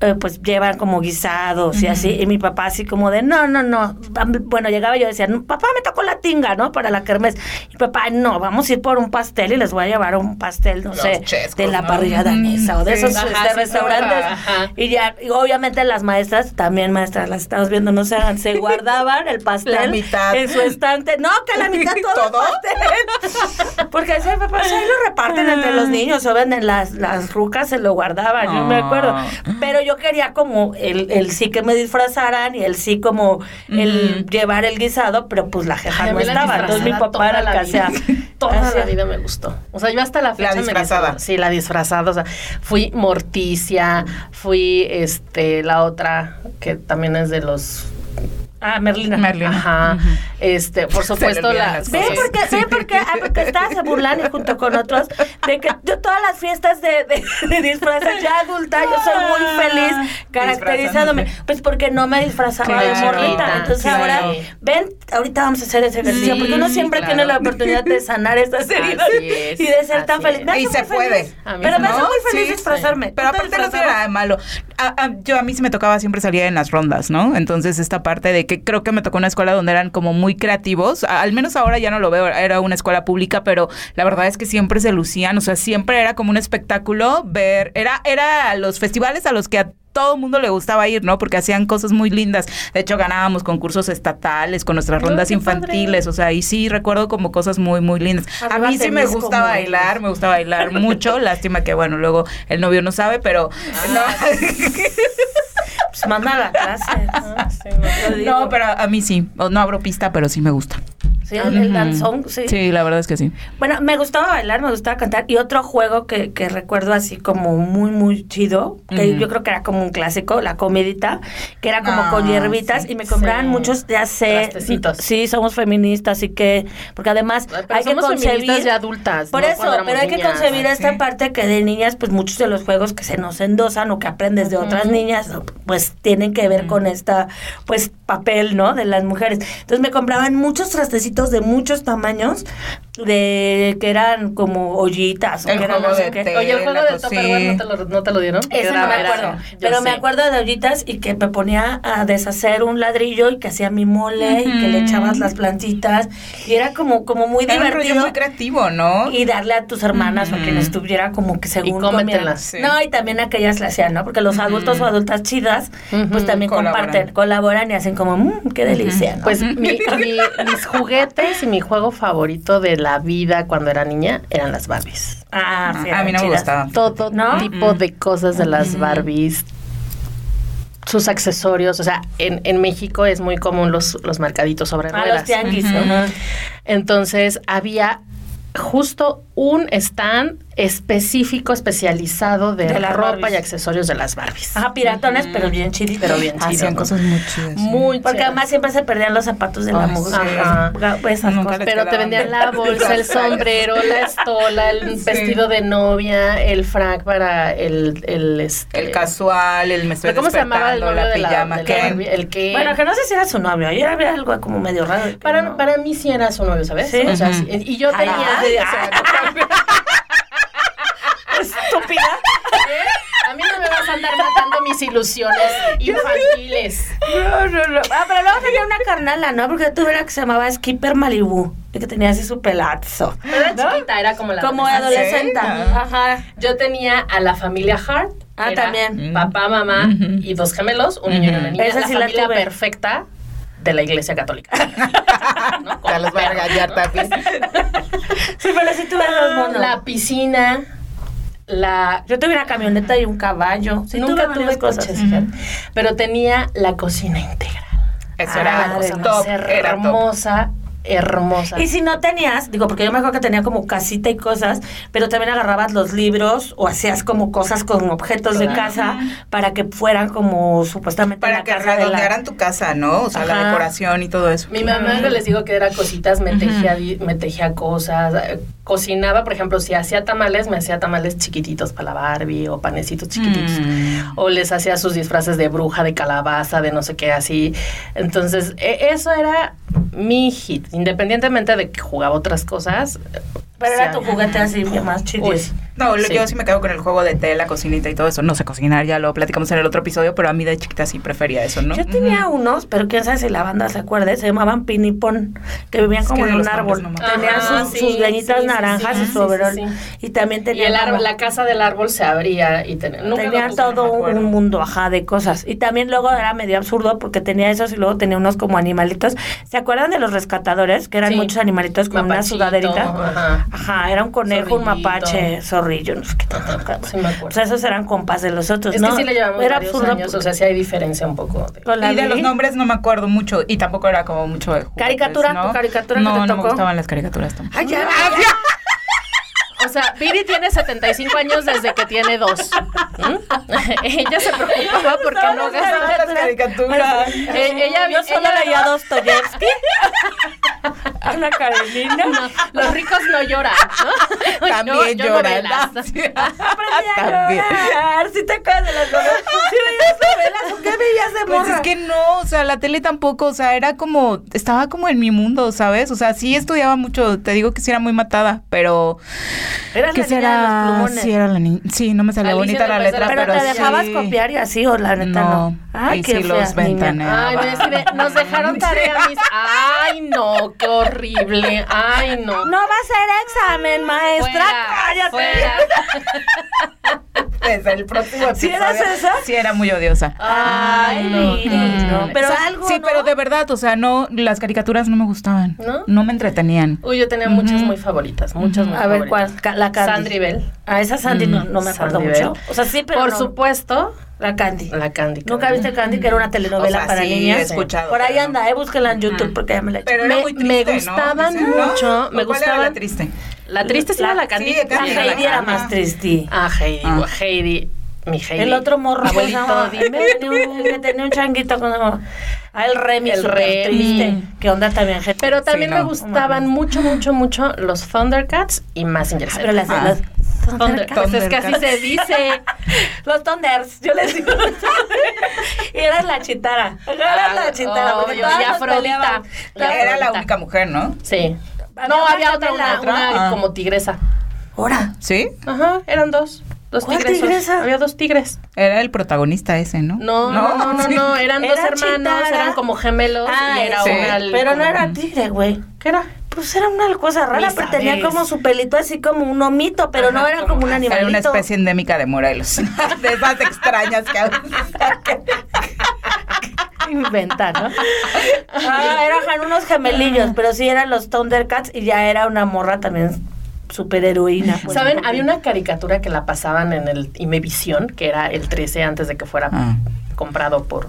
S3: eh, pues llevan como guisados y así, y mi papá así como de, no, no, no. Bueno, llegaba y yo decía, "No, papá, me tocó la tinga, ¿no? Para la kermés. Y papá, no, vamos a ir por un pastel y les voy a llevar un pastel, no
S2: Los
S3: sé,
S2: chescos,
S3: de la
S2: ¿no?
S3: parrilla danesa o de
S2: sí.
S3: esos
S4: Ajá,
S3: este, restaurantes.
S4: ajá.
S3: Y ya, y obviamente las maestras, también maestras, las estamos viendo, no se hagan, se guardaban el pastel
S2: La mitad.
S3: en su estante. No, que la mitad todo,
S2: ¿Todo?
S3: el pastel. Porque ese papá, pues, ahí lo reparten entre los niños, o venden las, las rucas, se lo guardaban, yo me acuerdo.
S2: Ah.
S3: Pero yo quería como el, el sí que me disfrazaran y el sí como el llevar el guisado, pero pues la jefa
S4: Ay,
S3: no
S4: la
S3: estaba. Entonces mi papá era el
S4: toda
S3: que
S4: la
S3: hacía
S4: toda
S3: Así
S4: la vida me gustó. O sea, yo hasta la fecha me
S2: disfrazada.
S4: Sí, la disfrazada. O sea, fui Morticia, fui este la otra que también es de los
S3: Ah, Merlina.
S2: Merlina.
S4: Ajá. Este, por supuesto la
S2: las
S3: Ven
S2: cosas.
S3: porque, ven porque, ah, porque estabas burlando junto con otros de que yo todas las fiestas de, de, de disfraces ya adulta, yo soy muy feliz caracterizándome. Pues porque no me disfrazaba de
S2: Claro,
S3: morrita. Entonces
S4: claro.
S3: ahora, ven, ahorita vamos a hacer ese ejercicio,
S2: Sí,
S3: porque uno siempre
S4: claro.
S3: tiene la oportunidad de sanar estas heridas
S4: es,
S3: y de ser tan feliz.
S2: Y se puede.
S3: feliz.
S4: A mí
S3: Pero me hace muy feliz
S2: Sí,
S3: disfrazarme.
S2: Pero
S3: ¿Tú te
S2: aparte no tiene nada de malo. Yo a mí sí me tocaba siempre salir en las rondas, ¿no? Entonces esta parte de que creo que me tocó una escuela donde eran como muy creativos, al menos ahora ya no lo veo, era una escuela pública, pero la verdad es que siempre se lucían, o sea, siempre era como un espectáculo ver, era, era los festivales a los que todo mundo le gustaba ir, ¿no? Porque hacían cosas muy lindas. De hecho, ganábamos concursos estatales con nuestras
S4: No,
S2: rondas
S4: padre.
S2: infantiles, o sea, y sí recuerdo como cosas muy, muy lindas. A mí sí me gusta bailar, me gusta bailar mucho. Lástima que, bueno, luego el novio no sabe, pero.
S3: Pues manda la clase.
S4: Ah, sí, no.
S2: No, no, pero a mí sí. No abro pista, pero sí me gusta.
S3: Sí, el, danzón, sí.
S2: Sí, la verdad es que sí.
S3: Bueno, me gustaba bailar, me gustaba cantar. Y otro juego que, que recuerdo así como muy, muy chido, que yo creo que era como un clásico, la comidita, que era como
S2: Ah,
S3: con hierbitas
S2: sí.
S3: y me compraban
S4: Sí.
S3: muchos, ya sé.
S4: Trastecitos.
S3: Sí, somos feministas, así que, porque además
S4: Pero
S3: hay que
S4: somos
S3: concebir.
S4: ya adultas.
S3: Por
S4: no
S3: eso, pero hay que concebir esta
S2: sí.
S3: parte que de niñas, pues muchos de los juegos que se nos endosan o que aprendes de otras niñas, pues tienen que ver con esta, pues, papel, ¿no? De las mujeres. Entonces me compraban muchos trastecitos de muchos tamaños, de que eran como ollitas o
S2: El
S3: que eran
S2: juego
S3: no sé
S2: de
S3: qué.
S2: té.
S4: Oye, el juego de Tupperware
S2: sí.
S4: ¿no te lo, no te lo dieron? Era-
S3: no me acuerdo,
S4: yo
S3: pero me
S4: sé.
S3: acuerdo de ollitas y que me ponía a deshacer un ladrillo y que hacía mi mole y que le echabas las plantitas y era como como muy
S2: Era un rollo
S3: divertido
S2: muy creativo, ¿no?
S3: y darle a tus hermanas o a quien estuviera como que según
S4: cómetelas.
S3: comieran. No, y también aquellas le hacían, ¿no? Porque los adultos o adultas chidas, pues también
S2: Colaboran.
S3: comparten, colaboran y hacen como, mmm, qué delicia, ¿no?
S4: Pues mi- mi- mis juguetes y mi juego favorito de la vida cuando era niña eran las Barbies.
S3: ah, sí,
S2: a mí no me
S3: chidas.
S2: gustaba.
S4: Todo
S3: ¿No?
S4: tipo de cosas de las Barbies. Sus accesorios, o sea, en, en México es muy común los, los mercaditos sobre
S3: Ah,
S4: ruedas.
S3: los tianguis, ajá.
S4: Entonces había justo un stand específico, especializado de,
S3: De las
S4: ropa
S3: Barbies.
S4: y accesorios de las Barbies.
S3: Ajá, piratones, pero bien chiditos.
S4: Pero bien chido.
S2: Hacían
S4: ¿no?
S2: cosas muy chidas. sí.
S4: Muy
S3: Porque
S4: chidas.
S3: además siempre se perdían los zapatos de la mujer.
S4: Ajá.
S3: Esas
S2: Nunca
S3: cosas.
S4: Pero te vendían la bolsa, el sombrero, la estola, el
S2: Sí.
S4: vestido de novia, el frac para el... El, este,
S2: El casual, el me estoy
S4: ¿Pero ¿Cómo se llamaba el novio
S2: la
S4: de la,
S2: pijama,
S4: de la. Barbie? El que...
S3: Bueno, que no sé si era su novio. Ayer había algo como medio raro.
S4: para,
S3: no.
S4: para mí sí era su novio, ¿sabes?
S3: Sí.
S4: O sea, sí, y yo tenía... o sea,
S3: Estúpida.
S4: ¿eh? A mí no me vas a andar matando mis ilusiones infantiles.
S3: No, no, no. Ah, pero luego tenía una carnala, ¿no? Porque tuve una que se llamaba Skipper Malibu. Y que tenía así su pelazo.
S4: Pero era
S3: ¿No?
S4: chiquita, era como la
S3: Como
S4: adolescente.
S2: Ah.
S3: Ajá.
S4: Yo tenía a la familia Hart.
S3: Ah,
S4: era
S3: también.
S4: Papá, mamá y dos gemelos, un niño y una niña.
S3: Esa
S4: la
S3: sí la
S4: familia
S3: tuve.
S4: perfecta de la iglesia católica. ¿No?
S2: Carlos. Vargas Tapis.
S3: Sí, pero sí tuve dos monos.
S4: La piscina, la...
S3: Yo tuve una camioneta y un caballo. Sí,
S4: Nunca
S3: tuve
S4: tuve
S3: varias cosas.
S4: coches, fíjate. pero tenía la cocina integral.
S2: Eso
S3: Ah,
S2: era cosa top, era top.
S4: hermosa, hermosa.
S3: Y si no tenías, digo, porque yo me acuerdo que tenía como casita y cosas, pero también agarrabas los libros o hacías como cosas con objetos de casa para que fueran como supuestamente
S2: Para
S3: la
S2: que
S3: casa la...
S2: tu casa, ¿no? O sea, la decoración y todo eso.
S4: Mi mamá, que les digo que era cositas, me tejía, me tejía cosas, eh, cocinaba, por ejemplo, si hacía tamales, me hacía tamales chiquititos para la Barbie o panecitos chiquititos.
S2: Mm.
S4: O les hacía sus disfraces de bruja, de calabaza, de no sé qué, así. Entonces, e- eso era mi hit. Independientemente de que jugaba otras cosas.
S3: Pero era tu juguete así más chido.
S4: Uy,
S2: No,
S4: Sí.
S2: yo sí me quedo con el juego de té, la cocinita y todo eso. No sé cocinar, ya lo platicamos en el otro episodio, pero a mí de chiquita sí prefería eso, ¿no?
S3: Yo tenía unos, pero quién sabe si la banda se acuerde, se llamaban pinipón, que vivían
S2: Es
S3: como
S2: que
S3: en un árbol.
S2: nombres no me
S3: Tenían sus,
S4: Ajá,
S3: sus
S4: sí,
S3: greñitas
S4: sí, sí,
S3: naranjas y su overol.
S4: sí,
S3: Y también
S4: Y
S3: tenían
S4: el árbol,
S3: como-
S4: la casa del árbol se abría y ten- nunca puse, me
S3: todo un mundo, ajá, de cosas. Y también luego era medio absurdo porque tenía esos y luego tenía unos como animalitos. ¿Se acuerdan de los rescatadores? Que eran
S4: Sí.
S3: muchos animalitos con una sudadera.
S4: ajá.
S3: Ajá, era un conejo, un mapache. Zorrillo, no sé qué tanto.
S4: Sí, me acuerdo.
S3: O sea, esos eran compas de los otros,
S4: Es
S3: ¿no?
S4: que sí le llevamos
S3: Era
S4: varios
S3: absurdo.
S4: años, o sea, sí hay diferencia un poco. de-
S3: Con la
S2: y de los nombres no me acuerdo mucho y tampoco era como mucho de juguetes,
S3: ¿Caricatura?
S2: ¿no?
S3: ¿Tu caricatura que
S2: no,
S3: te
S2: no me gustaban las caricaturas tampoco.
S3: Ay, ya,
S4: O sea, Viri tiene 75 años desde que tiene dos. ¿Mm? ella se preocupaba porque no gastaba
S2: las caricaturas.
S4: Eh, ella,
S3: Yo solo
S4: ella
S3: leía Dostoyevsky. Ana Karenina.
S4: No, los ricos no lloran, ¿no?
S2: También
S4: Yo- yo
S2: lloran.
S3: Aprendí a
S2: También.
S3: llorar. ¿Sí te acuerdas de las novelas? ¿Sí veías novelas qué veías de
S2: Pues
S3: morra?
S2: es que no, o sea, la tele tampoco, o sea, era como, estaba como en mi mundo, ¿sabes? O sea, sí estudiaba mucho, te digo que sí era muy matada, pero
S3: Eras
S2: que
S3: la
S2: sí
S3: niña de los
S2: era,
S3: plumones.
S2: sí era la niña, sí, no me salía
S4: Alicia
S2: bonita la letra, pero,
S3: Pero te
S2: sí.
S3: dejabas copiar y así, o la neta no.
S2: No,
S3: Ay, qué
S2: sí los ventaneaba.
S4: Ay, me decide, nos dejaron tarea, mis. Ay, no, qué horrible. Ay, no.
S3: No va a ser examen, maestra.
S4: Fuera,
S3: Cállate.
S4: fuera.
S2: Desde el próximo
S3: ¿Sí eras esa?
S2: Sí, era muy odiosa.
S3: Ay,
S4: no,
S3: mire,
S4: no.
S3: no. Pero
S2: O sea,
S3: algo,
S2: Sí,
S3: ¿no?
S2: pero de verdad, o sea, no, las caricaturas no me gustaban.
S4: ¿No?
S2: me entretenían.
S4: Uy, yo tenía muchas muy favoritas, muchas muy
S3: A ver, ¿cuál? La Candy.
S4: Bell.
S3: A esa Sandy no, no me acuerdo
S4: Sandy
S3: mucho.
S4: Bell.
S3: O sea, sí, pero
S4: Por
S3: no.
S4: supuesto,
S3: La Candy.
S4: la Candy.
S3: ¿Nunca viste Candy? Que era una telenovela
S2: O sea,
S3: para
S2: sí,
S3: niñas.
S2: he escuchado,
S3: Por ahí anda, eh, búsquela en YouTube porque ya me la he
S2: Pero
S4: Me-
S2: era
S4: gustaban mucho, me
S2: ¿O cuál era
S4: gustaban-
S2: la triste?
S4: La triste sí era la Candy.
S2: sí,
S3: La
S2: era
S4: la
S3: Heidi era más triste.
S4: Ah, Heidi,
S2: Ah.
S4: güey, Heidi, mi Heidi.
S3: El otro morro ¿cómo se
S4: Abuelito, dime.
S3: que tenía un changuito con a el Remy,
S4: El Remy.
S3: triste. Que onda también, gente.
S4: Pero también
S2: Sí,
S4: me
S2: no.
S4: gustaban mucho, mucho, mucho los Thundercats y Massinger
S3: Ah, pero las,
S2: Ah.
S3: las
S4: Thunder, pues es que así
S2: Thundercats.
S4: se dice.
S3: Los Thunders, yo les digo. y eras la chitara. Eras la chitara. Porque
S4: obvio,
S3: todas
S4: y Afrodita.
S2: Era la única mujer, ¿no?
S4: Sí.
S3: Había
S4: No, había otra, una, una
S2: Ah.
S4: como tigresa.
S3: Ahora.
S2: ¿Sí?
S4: Ajá, eran dos. Dos
S3: ¿Cuál
S4: tigresos.
S3: tigresa?
S4: Había dos tigres.
S2: Era el protagonista ese, ¿no?
S4: No, no, no, no, no, eran
S3: Era
S4: dos hermanos,
S3: Chitara.
S4: eran como gemelos
S3: Ah,
S4: y era
S2: sí.
S4: una
S3: Pero no era tigre, güey.
S4: ¿Qué era?
S3: Pues era una cosa rara, pero tenía como su pelito así como un omito, pero no era como un animalito.
S2: Era una especie endémica de Morelos. de esas extrañas que
S4: Inventa, ¿no?
S3: Ah, eran unos gemelillos, pero sí eran los Thundercats y ya era una morra también superheroína.
S4: ¿Saben? Había una caricatura que la pasaban en el Imevisión, que era el 13 antes de que fuera
S2: Ah.
S4: comprado por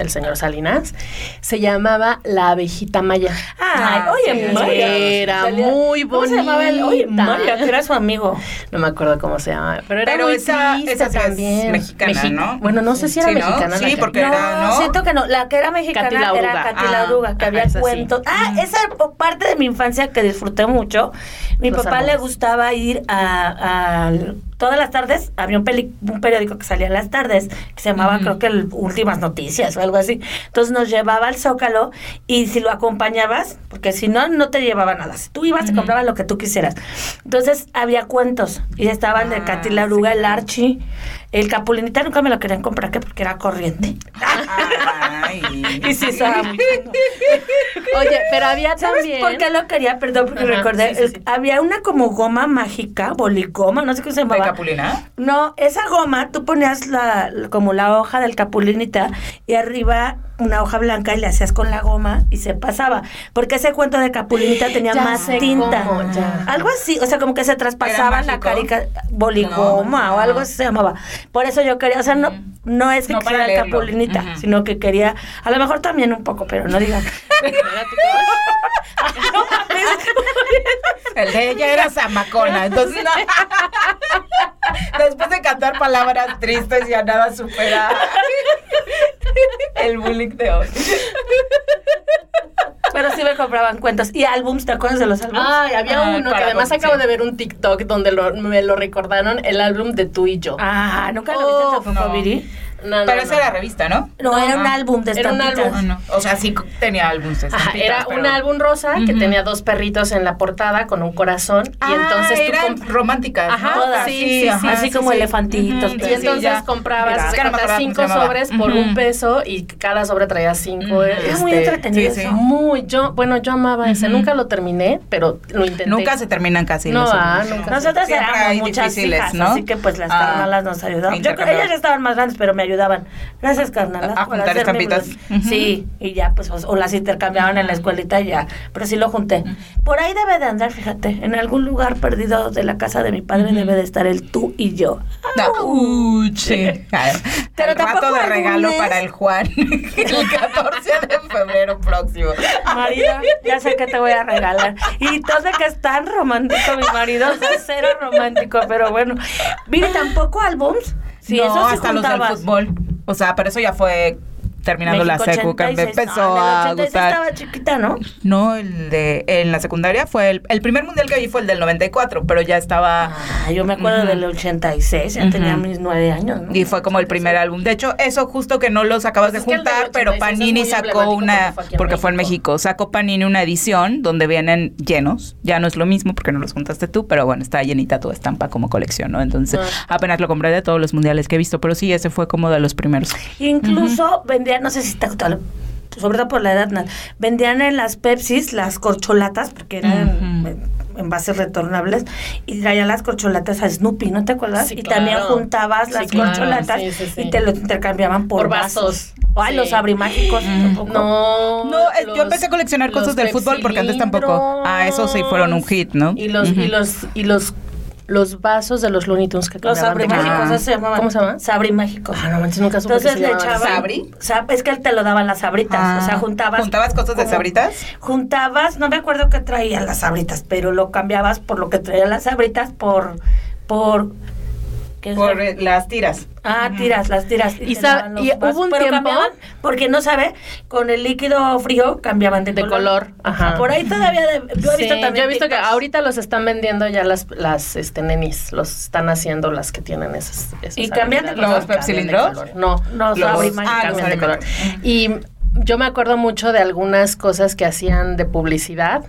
S4: el señor Salinas. Se llamaba La abejita maya.
S3: Ay,
S2: Ah,
S3: oye,
S2: sí,
S3: Maya.
S4: era
S3: Salía-
S4: muy
S3: ¿Cómo se llamaba el? Oye,
S4: bonita.
S3: Maya, que era su amigo.
S4: No me acuerdo cómo se llama, pero era
S2: Pero
S4: muy
S2: esa- esa sí es
S4: también.
S2: mexicana,
S4: Mexi-
S2: ¿no?
S4: Bueno, no sé si era
S2: Sí, ¿no?
S4: mexicana.
S2: Sí, porque era-
S3: No, siento que no. La que era mexicana
S4: Katy la
S3: era. Katy la
S2: Ah,
S3: que había
S4: esa sí.
S3: cuentos. Ah, esa po- parte de mi infancia que disfruté mucho. Mi
S4: Los
S3: papá le gustaba ir a, a- todas las tardes, había un, peli- un periódico que salía en las tardes, que se llamaba creo que el Últimas Noticias o algo así. Entonces nos llevaba al Zócalo y si lo acompañabas, porque si no, no te llevaba nada. Si tú ibas, te comprabas lo que tú quisieras. Entonces había cuentos y estaban de
S2: Ah,
S3: Katy la Oruga, el Archie, el Capulinita, nunca me lo querían comprar, ¿qué? Porque era corriente.
S2: Ay.
S3: Y sí, estaba muy.
S4: Oye, pero había
S3: ¿Sabes
S4: también.
S3: por qué lo quería? Perdón, porque
S4: Ajá,
S3: recordé.
S4: sí, sí,
S3: el-
S4: sí.
S3: Había una como goma mágica, boligoma, no sé qué se
S2: ¿De
S3: llamaba.
S2: Capulina?
S3: No, esa goma, tú ponías la, como la hoja del capulinita y arriba una hoja blanca y le hacías con la goma y se pasaba. Porque ese cuento de capulinita tenía
S4: Ya
S3: más tinta.
S4: cómo, ya.
S3: Algo así, o sea, como que se traspasaba la carica boligoma
S2: No,
S3: o algo así se llamaba. Por eso yo quería, o sea, no, no es que
S2: No
S3: quisiera capulinita, sino que quería, a lo mejor también un poco, pero no digan. No mames.
S2: El de ella era zamacona, entonces no. Después de cantar palabras tristes ya nada supera el bullying de hoy.
S3: Pero sí me compraban cuentos y álbums, ¿te acuerdas de los álbums?
S4: Ay, había
S2: Ah,
S4: uno que además
S2: con-
S4: acabo
S2: sí.
S4: de ver un TikTok donde lo- me lo recordaron, el álbum de tú y yo.
S3: Ah, nunca lo viste
S4: Uf,
S3: tampoco,
S2: no.
S3: Viri.
S4: No, no,
S2: Pero
S4: no.
S2: esa era revista, ¿no?
S3: No, era un álbum de
S4: Era un
S3: estampitas.
S4: álbum.
S2: Ah, no. O sea, sí tenía álbumes de
S4: Ajá,
S2: estampitas,
S4: era
S2: pero-
S4: un álbum rosa que tenía dos perritos en la portada con un corazón y
S2: Ah,
S4: entonces tú
S2: eran
S4: comp-
S2: románticas,
S4: Ajá,
S2: ¿no?
S3: todas.
S4: sí, sí, sí,
S2: ajá,
S3: así como elefantitos,
S4: y entonces comprabas
S2: cómo
S4: cinco sobres por un peso y cada sobre traía cinco.
S2: Ujú.
S4: este,
S3: Era muy entretenido
S2: sí, sí.
S3: eso.
S4: Muy, yo, bueno, yo amaba ese. Nunca lo terminé, pero lo intenté.
S2: Nunca se terminan casi
S4: No,
S2: los
S4: ah, nunca.
S3: Nosotras éramos muchas hijas,
S2: ¿no?
S3: así que pues las
S2: Ah,
S3: carnalas nos ayudaban. Yo creo que ellas ya estaban más grandes, pero me ayudaban. Gracias, carnal.
S2: A
S3: por
S2: juntar estampitas.
S3: blues". Sí, y ya, pues, o, o las intercambiaban en la escuelita y ya. Pero sí lo junté. Por ahí debe de andar, fíjate, en algún lugar perdido de la casa de mi padre debe de estar el tú y yo.
S2: No, uy, sí.
S3: Pero
S2: el rato
S3: tampoco
S2: de regalo
S3: algunes-
S2: para el Juan. el 14 de febrero próximo.
S3: Marido, ya sé que te voy a regalar. Y todo que es tan romántico mi marido, o sea, cero romántico, pero bueno. Mire, tampoco álbums. Sí,
S2: no,
S3: eso sí
S2: hasta los del fútbol. O sea, pero eso ya fue terminando la secu que me
S3: 86.
S2: empezó
S3: No, en el
S2: a
S3: 86
S2: gustar.
S3: estaba chiquita, ¿no?
S2: No, el de en la secundaria fue el, el primer mundial que vi fue el del 94, pero ya estaba
S3: Ah, yo me acuerdo del 86, ya tenía mis nueve años, ¿no?
S2: y fue como el primer álbum. De hecho, eso justo que no los acabas
S4: Pues
S2: de
S4: que
S2: juntar, pero
S4: 86 es
S2: Panini sacó una
S4: porque fue en
S2: porque fue en
S4: México.
S2: Sacó Panini una edición donde vienen llenos. Ya no es lo mismo porque no los juntaste tú, pero bueno, está llenita tu estampa como colección, ¿no? Entonces,
S4: Ah.
S2: apenas lo compré de todos los mundiales que he visto, pero sí ese fue como de los primeros.
S3: Incluso vendían, no sé si está sobre todo por la edad, Nat, vendían en las Pepsis las corcholatas, porque eran
S2: Ujú.
S3: eh, envases retornables, y traían las corcholatas a Snoopy, ¿no te acuerdas?
S4: Sí,
S3: y también juntabas
S4: Sí,
S3: las
S4: claro,
S3: corcholatas
S4: sí, sí, sí.
S3: y te lo intercambiaban por,
S4: Por
S3: vasos.
S4: vasos,
S3: Ay,
S4: sí.
S3: los abrimágicos.
S4: No.
S2: No, yo empecé a coleccionar cosas
S4: los
S2: del fútbol porque antes tampoco. Ah, esos sí fueron un hit, ¿no?
S4: Y los, y los, y los, los vasos de los Looney Tunes que
S3: Los
S4: cambiaban de
S3: abrimágicos,
S4: color.
S3: eso se llamaban.
S4: ¿Cómo se llama?
S3: Sabrimágicos.
S4: Ah, no manches, nunca supe
S3: Entonces
S4: que se
S3: le
S4: llamaban
S3: echaban.
S2: ¿Sabri?
S3: Sab- es que él te lo daban las sabritas. o sea,
S2: Ah,
S3: juntabas.
S2: ¿juntabas cosas de sabritas?
S3: Juntabas, no me acuerdo qué traían las sabritas, pero lo cambiabas por lo que traían las sabritas por. por ¿qué es
S2: Por eh, las tiras.
S3: Ah, tiras, las tiras.
S4: Y hubo un tiempo-
S3: porque no sabe, con el líquido frío cambiaban de,
S4: De color, ajá.
S3: Por ahí todavía, de- yo he visto
S4: Sí,
S3: también.
S4: yo he visto que ahorita los están vendiendo ya las, las este, nenis, los están haciendo las que tienen esas. esas
S3: ¿Y cambian de
S2: color? ¿Los
S4: Cambian de
S2: pepsilindros?
S4: color. No,
S3: Los
S4: los, ah, cambian de color.
S2: abrimágicos.
S4: Y yo me acuerdo mucho de algunas cosas que hacían de publicidad.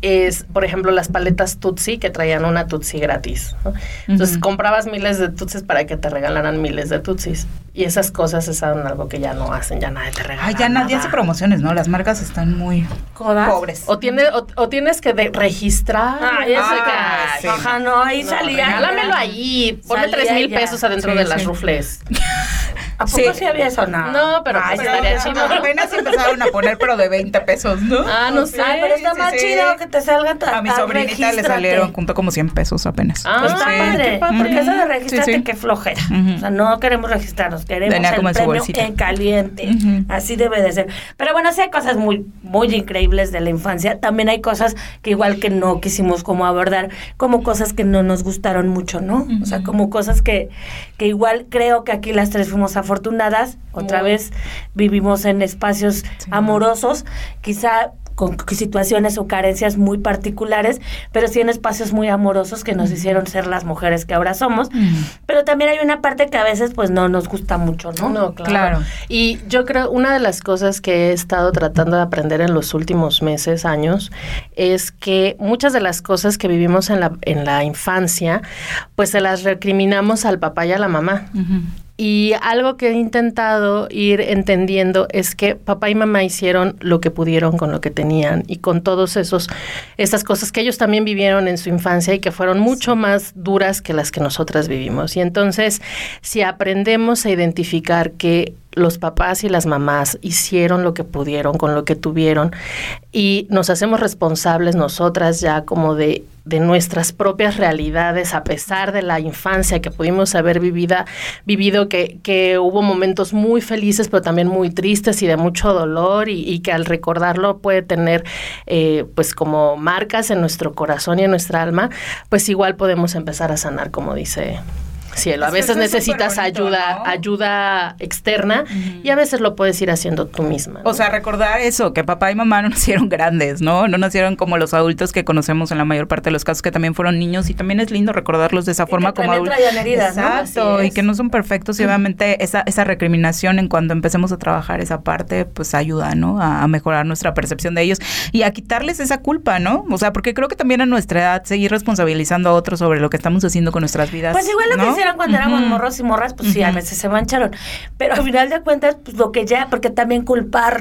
S4: Es, por ejemplo, las paletas Tutsi que traían una Tutsi gratis. ¿no? Entonces comprabas miles de Tutsis para que te regalaran miles de Tutsis. Y esas cosas es algo que ya no hacen, ya nadie te regala.
S2: Ay, ya nadie
S4: nada.
S2: hace promociones, ¿no? Las marcas están muy
S3: ¿Codas?
S2: pobres.
S4: O, tiene, o, o tienes que de- registrar.
S3: Ah, ya sé que.
S2: Ah, sí.
S3: Ajá, no, ahí
S4: No,
S3: salía.
S4: regálamelo ahí.
S3: Salía
S4: tres mil pesos adentro
S2: Sí,
S4: de las rufles.
S3: ¿A poco
S2: Sí.
S3: sí, había eso? No.
S4: Pero
S3: Ay,
S4: pues estaría chido.
S2: Apenas empezaron a poner, pero de 20 pesos, ¿no?
S4: Ah, no sé.
S3: Ay, pero está
S2: Sí,
S3: más
S2: sí.
S3: chido que te salga ta-
S2: A mi sobrinita le salieron junto como 100 pesos apenas.
S4: Ah,
S3: Pues está padre, porque eso de registrarte qué flojera. O sea, no queremos registrarnos, queremos
S2: Venía
S3: el premio en caliente. Así debe de ser. Pero bueno, sí hay cosas muy, muy increíbles de la infancia. También hay cosas que igual que no quisimos como abordar, como cosas que no nos gustaron mucho, ¿no? O sea, como cosas que, que igual creo que aquí las tres fuimos afortunadas. Otra
S4: Muy.
S3: vez vivimos en espacios
S2: Sí.
S3: amorosos, quizá con situaciones o carencias muy particulares, pero sí en espacios muy amorosos que nos hicieron ser las mujeres que ahora somos. Pero también hay una parte que a veces pues no nos gusta mucho, ¿no?
S4: No, claro.
S2: Claro.
S4: Y yo creo, una de las cosas que he estado tratando de aprender en los últimos meses, años, es que muchas de las cosas que vivimos en la, en la infancia, pues se las recriminamos al papá y a la mamá. Y algo que he intentado ir entendiendo es que papá y mamá hicieron lo que pudieron con lo que tenían y con todos esos esas cosas que ellos también vivieron en su infancia y que fueron mucho más duras que las que nosotras vivimos. Y entonces, si aprendemos a identificar que los papás y las mamás hicieron lo que pudieron con lo que tuvieron y nos hacemos responsables nosotras ya como de, de nuestras propias realidades a pesar de la infancia que pudimos haber vivida, vivido, que, que hubo momentos muy felices pero también muy tristes y de mucho dolor y, y que al recordarlo puede tener eh, pues como marcas en nuestro corazón y en nuestra alma, pues igual podemos empezar a sanar como dice cielo. A
S2: Es que
S4: veces necesitas
S2: superbonito,
S4: ayuda,
S2: ¿no?
S4: ayuda externa y a veces lo puedes ir haciendo tú misma. ¿no?
S2: O sea, recordar eso, que papá y mamá no nacieron grandes, ¿no? No nacieron como los adultos que conocemos en la mayor parte de los casos, que también furon niños y también es lindo recordarlos de esa
S3: que
S2: forma como
S3: también
S2: adultos.
S3: heridas, ¿no?
S2: Exacto,
S4: Así
S2: y que no son perfectos y obviamente esa, esa recriminación en cuando empecemos a trabajar esa parte, pues ayuda, ¿no? A, a mejorar nuestra percepción de ellos y a quitarles esa culpa, ¿no? O sea, porque creo que también a nuestra edad seguir responsabilizando a otros sobre lo que estamos haciendo con nuestras vidas.
S3: Pues igual lo que cuando éramos
S2: Ujú.
S3: morros y morras, pues sí, a veces se mancharon. Pero al final de cuentas, pues lo que ya, porque también culpar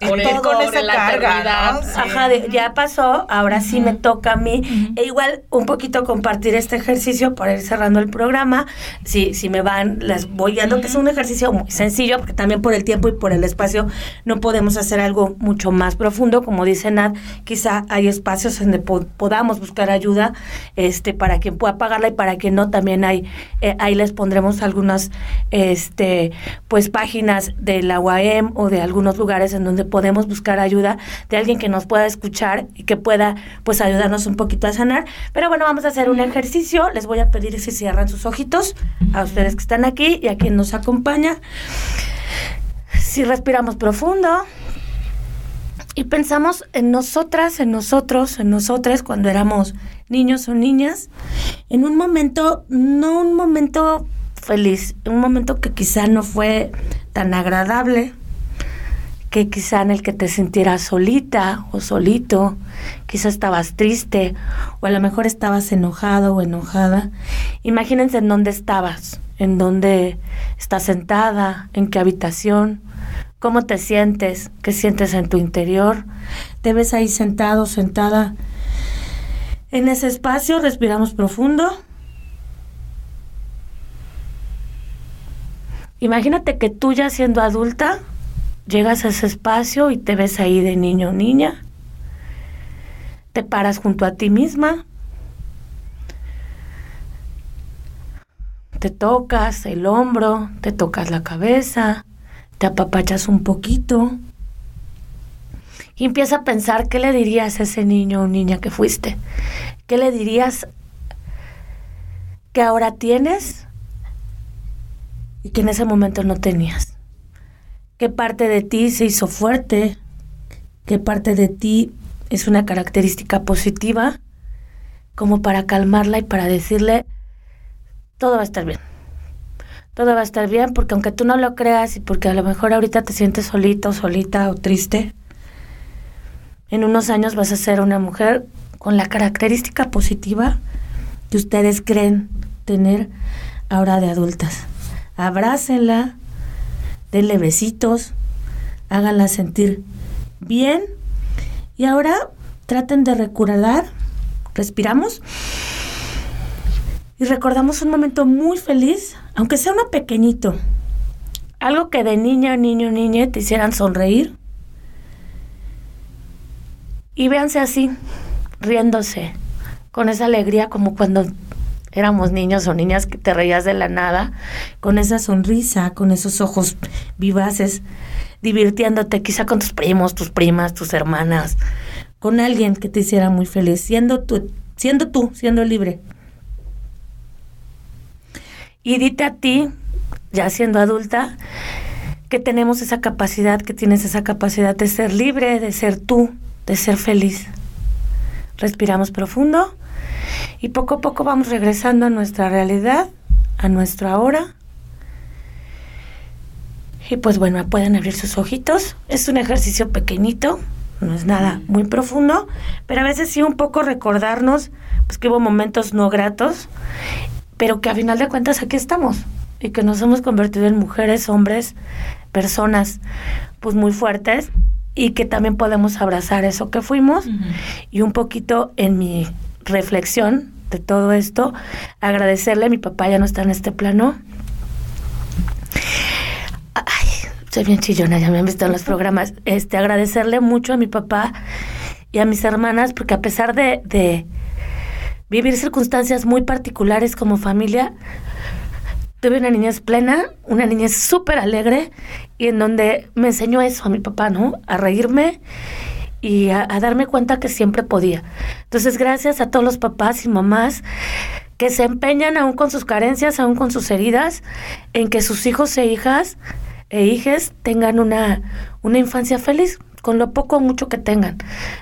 S2: Ir
S4: el-
S2: con esa
S4: la
S2: carga. ¿no? Sí.
S3: Ajá, de- ya pasó, ahora sí me toca a mí. E igual un poquito compartir este ejercicio para ir cerrando el programa. Si, si me van, les voy guiando, que es un ejercicio muy sencillo, porque también por el tiempo y por el espacio no podemos hacer algo mucho más profundo. Como dice Nat, quizá hay espacios donde po- podamos buscar ayuda este, para quien pueda pagarla y para quien no, también hay, eh, ahí les pondremos algunas este, pues páginas de la UAM o de algunos lugares en donde podemos buscar ayuda de alguien que nos pueda escuchar y que pueda pues ayudarnos un poquito a sanar. Pero bueno, vamos a hacer un ejercicio. Les voy a pedir si cierran sus ojitos a ustedes que están aquí y a quien nos acompaña. Si respiramos profundo y pensamos en nosotras, en nosotros, en nosotras cuando éramos niños o niñas, en un momento, no un momento feliz, un momento que quizá no fue tan agradable, que quizá en el que te sintieras solita o solito, quizá estabas triste o a lo mejor estabas enojado o enojada. Imagínense en dónde estabas, en dónde estás sentada, en qué habitación, cómo te sientes, qué sientes en tu interior. Te ves ahí sentado, sentada. En ese espacio respiramos profundo. Imagínate que tú ya siendo adulta, llegas a ese espacio y te ves ahí de niño o niña. Te paras junto a ti misma. Te tocas el hombro, te tocas la cabeza, te apapachas un poquito. Y empieza a pensar qué le dirías a ese niño o niña que fuiste. ¿Qué le dirías que ahora tienes y que en ese momento no tenías? ¿Qué parte de ti se hizo fuerte? ¿Qué parte de ti es una característica positiva? Como para calmarla y para decirle, todo va a estar bien. Todo va a estar bien porque aunque tú no lo creas y porque a lo mejor ahorita te sientes solita o solita o triste, en unos años vas a ser una mujer con la característica positiva que ustedes creen tener ahora de adultas. Abrácenla, denle besitos, háganla sentir bien. Y ahora traten de recordar, respiramos. Y recordamos un momento muy feliz, aunque sea uno pequeñito, algo que de niña, niño, niña te hicieran sonreír. Y véanse así, riéndose, con esa alegría como cuando éramos niños o niñas que te reías de la nada, con esa sonrisa, con esos ojos vivaces, divirtiéndote quizá con tus primos, tus primas, tus hermanas, con alguien que te hiciera muy feliz, siendo tú, siendo tú, siendo libre. Y dite a ti, ya siendo adulta, que tenemos esa capacidad, que tienes esa capacidad de ser libre, de ser tú, de ser feliz. Respiramos profundo y poco a poco vamos regresando a nuestra realidad, a nuestro ahora. Y pues bueno, pueden abrir sus ojitos. Es un ejercicio pequeñito, no es nada muy profundo, pero a veces sí un poco recordarnos pues que hubo momentos no gratos, pero que a final de cuentas aquí estamos y que nos hemos convertido en mujeres, hombres, personas pues muy fuertes y que también podemos abrazar eso que fuimos y un poquito en mi reflexión de todo esto, agradecerle, mi papá ya no está en este plano. Ay, soy bien chillona, ya me han visto en los programas. Este, agradecerle mucho a mi papá y a mis hermanas, porque a pesar de, de vivir circunstancias muy particulares como familia, tuve una niñez plena, una niñez súper alegre, y en donde me enseñó eso a mi papá, ¿no? A reírme y a, darme cuenta que siempre podía. Entonces, gracias a todos los papás y mamás que se empeñan aún con sus carencias, aún con sus heridas, en que sus hijos e hijas e hijes tengan una, una infancia feliz con lo poco o mucho que tengan.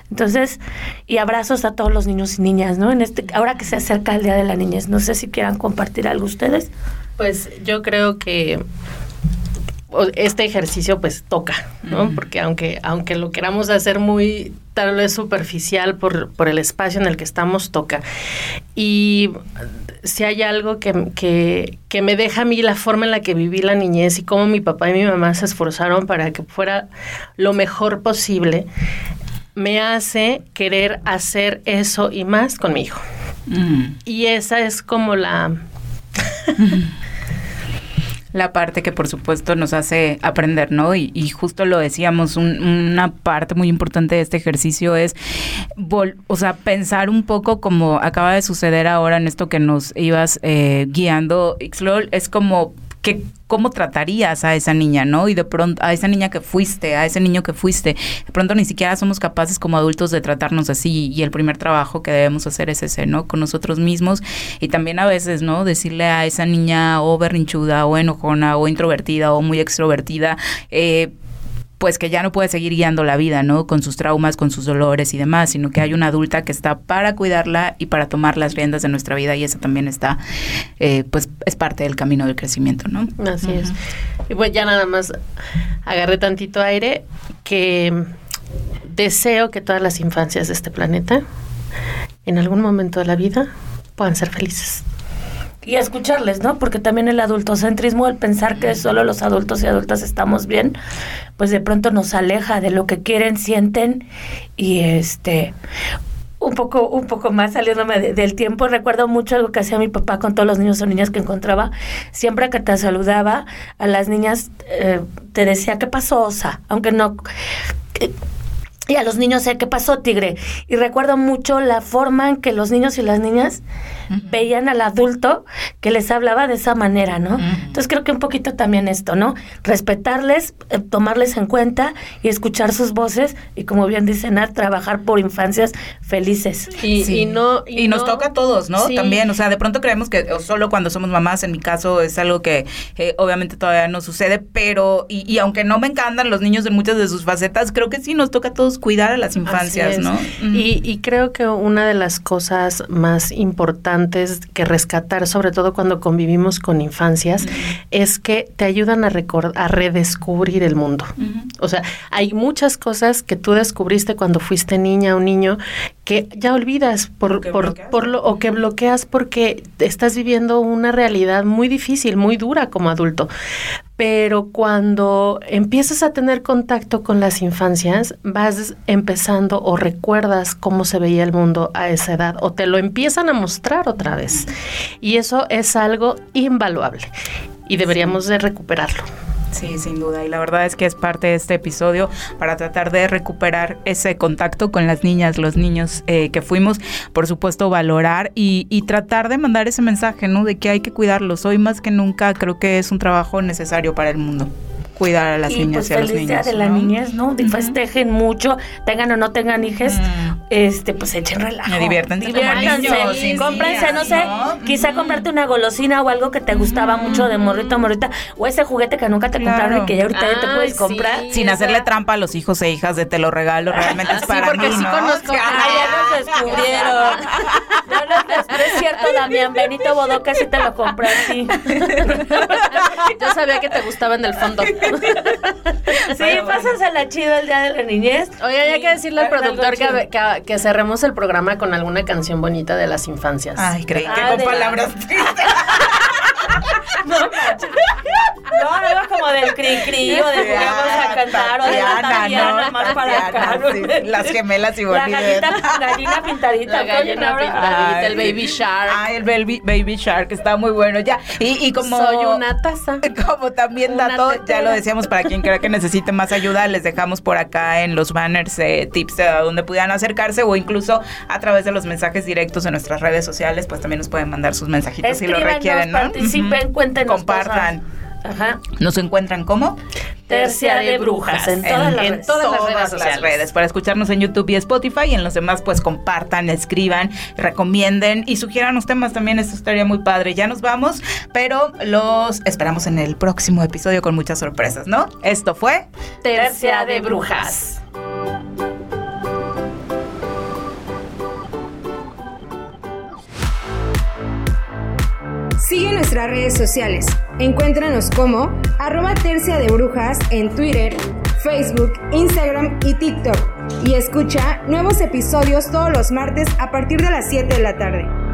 S3: Entonces, y abrazos a todos los niños y niñas, ¿no? En este, ahora que se acerca el Día de la Niñez, no sé si quieran compartir algo ustedes.
S4: Pues yo creo que este ejercicio pues toca, ¿no? Porque aunque, aunque lo queramos hacer muy tal vez superficial por, por el espacio en el que estamos, toca. Y si hay algo que, que, que me deja a mí la forma en la que viví la niñez y cómo mi papá y mi mamá se esforzaron para que fuera lo mejor posible, me hace querer hacer eso y más con mi hijo.
S2: Mm.
S4: Y esa es como la...
S2: la parte que por supuesto nos hace aprender, ¿no? Y, y justo lo decíamos, un- una parte muy importante de este ejercicio es, vol- o sea, pensar un poco como acaba de suceder ahora en esto que nos ibas eh, guiando, Ixlol, es como que cómo tratarías a esa niña, ¿no? Y de pronto, a esa niña que fuiste, a ese niño que fuiste, de pronto ni siquiera somos capaces como adultos de tratarnos así y el primer trabajo que debemos hacer es ese, ¿no? Con nosotros mismos y también a veces, ¿no? Decirle a esa niña o berrinchuda o enojona o introvertida o muy extrovertida, eh, pues que ya no puede seguir guiando la vida, ¿no? Con sus traumas, con sus dolores y demás, sino que hay una adulta que está para cuidarla y para tomar las riendas de nuestra vida y eso también está, eh, pues es parte del camino del crecimiento, ¿no?
S4: Así es. Y bueno, ya nada más agarré tantito aire que deseo que todas las infancias de este planeta en algún momento de la vida puedan ser felices.
S3: Y escucharles, ¿no? Porque también el adultocentrismo, el pensar que solo los adultos y adultas estamos bien, pues de pronto nos aleja de lo que quieren, sienten y este un poco un poco más saliéndome de- del tiempo recuerdo mucho algo que hacía mi papá con todos los niños o niñas que encontraba. Siempre que te saludaba a las niñas eh, te decía qué pasó osa aunque no eh, y a los niños, ¿eh? ¿qué pasó, tigre? Y recuerdo mucho la forma en que los niños y las niñas veían al adulto que les hablaba de esa manera, ¿no? Entonces creo que un poquito también esto, ¿no? Respetarles, eh, tomarles en cuenta y escuchar sus voces y como bien dice Nat, trabajar por infancias felices.
S4: Y,
S2: Sí.
S4: y no
S2: Y, nos
S4: no-
S2: toca a todos, ¿no?
S4: Sí.
S2: También, o sea, de pronto creemos que o solo cuando somos mamás, en mi caso, es algo que eh, obviamente todavía no sucede, pero, y, y aunque no me encantan los niños en muchas de sus facetas, creo que sí nos toca a todos cuidar a las infancias. ¿no?
S4: Y, y creo que una de las cosas más importantes que rescatar, sobre todo cuando convivimos con infancias, es que te ayudan a, a redescubrir el mundo. O sea, hay muchas cosas que tú descubriste cuando fuiste niña o niño que ya olvidas por,
S2: O que
S4: por,
S2: bloqueas.
S4: por lo, o que bloqueas porque estás viviendo una realidad muy difícil, muy dura como adulto. Pero cuando empiezas a tener contacto con las infancias, vas empezando o recuerdas cómo se veía el mundo a esa edad o te lo empiezan a mostrar otra vez. Y eso es algo invaluable y deberíamos de recuperarlo.
S2: Sí, sin duda. Y la verdad es que es parte de este episodio para tratar de recuperar ese contacto con las niñas, los niños eh, que fuimos. Por supuesto, valorar y, y tratar de mandar ese mensaje, ¿no? De que hay que cuidarlos. Hoy más que nunca creo que es un trabajo necesario para el mundo. Cuidar a las
S3: y
S2: niñas
S3: pues
S2: y a los
S3: feliz día
S2: niños.
S3: de la
S2: ¿no?
S3: niñez, ¿no? De Festejen mucho, tengan o no tengan hijas,
S2: Mm.
S3: este, pues echen relajo.
S2: Me diviértanse como
S3: Diviértanse.
S2: niños,
S3: Cómprense, no sé,
S2: ¿no?
S3: quizá comprarte una golosina o algo que te gustaba mucho de morrito a morrita, o ese juguete que nunca te
S2: Claro.
S3: compraron y que ya ahorita ya te puedes
S4: sí.
S3: comprar.
S2: Sin
S4: esa-
S2: hacerle trampa a los hijos e hijas de te lo regalo, realmente es
S4: Sí,
S2: para
S4: porque
S2: mí,
S4: sí
S2: ¿no?
S4: conozco-
S3: Ay, ya nos descubrieron. No, no, es cierto, Damián. Benito Bodoca sí te lo compré a ti.
S4: Yo sabía que te gustaba en el fondo.
S3: Sí, pásasela chido el día de la niñez.
S4: Oye, hay que decirle al productor que, que, que cerremos el programa con alguna canción bonita de las infancias.
S2: Ay, creí que
S3: Ah,
S2: con palabras.
S3: No, manches. no, algo como del cri cri o de que vamos a cantar o de la Tatiana más para acá. ¿no?
S2: sí, las gemelas y
S3: La gallina, gallina pintadita.
S4: La gallina pintadita,
S2: Ay,
S4: el baby shark.
S2: Ay, el baby, baby shark está muy bueno. Ya. Y, y como.
S4: Soy una taza.
S2: Como también dato, ya lo decíamos, para quien crea que necesite más ayuda, les dejamos por acá en los banners eh, tips de a donde pudieran acercarse o incluso a través de los mensajes directos en nuestras redes sociales, pues también nos pueden mandar sus mensajitos si lo requieren, ¿no?
S3: participen, cuéntenos
S2: Compartan.
S3: cosas. Ajá.
S2: Nos encuentran como
S3: Tercia de brujas en todas las
S4: en
S3: redes.
S4: todas las
S2: redes. Para escucharnos en YouTube y Spotify y en los demás, pues compartan, escriban, recomienden y sugieran los temas también. Esto estaría muy padre. Ya nos vamos, pero los esperamos en el próximo episodio con muchas sorpresas, ¿no? Esto fue
S4: Tercia de brujas.
S1: Sigue nuestras redes sociales. Encuéntranos como arroba tercia de brujas en Twitter, Facebook, Instagram y TikTok. Y escucha nuevos episodios todos los martes a partir de las 7 de la tarde.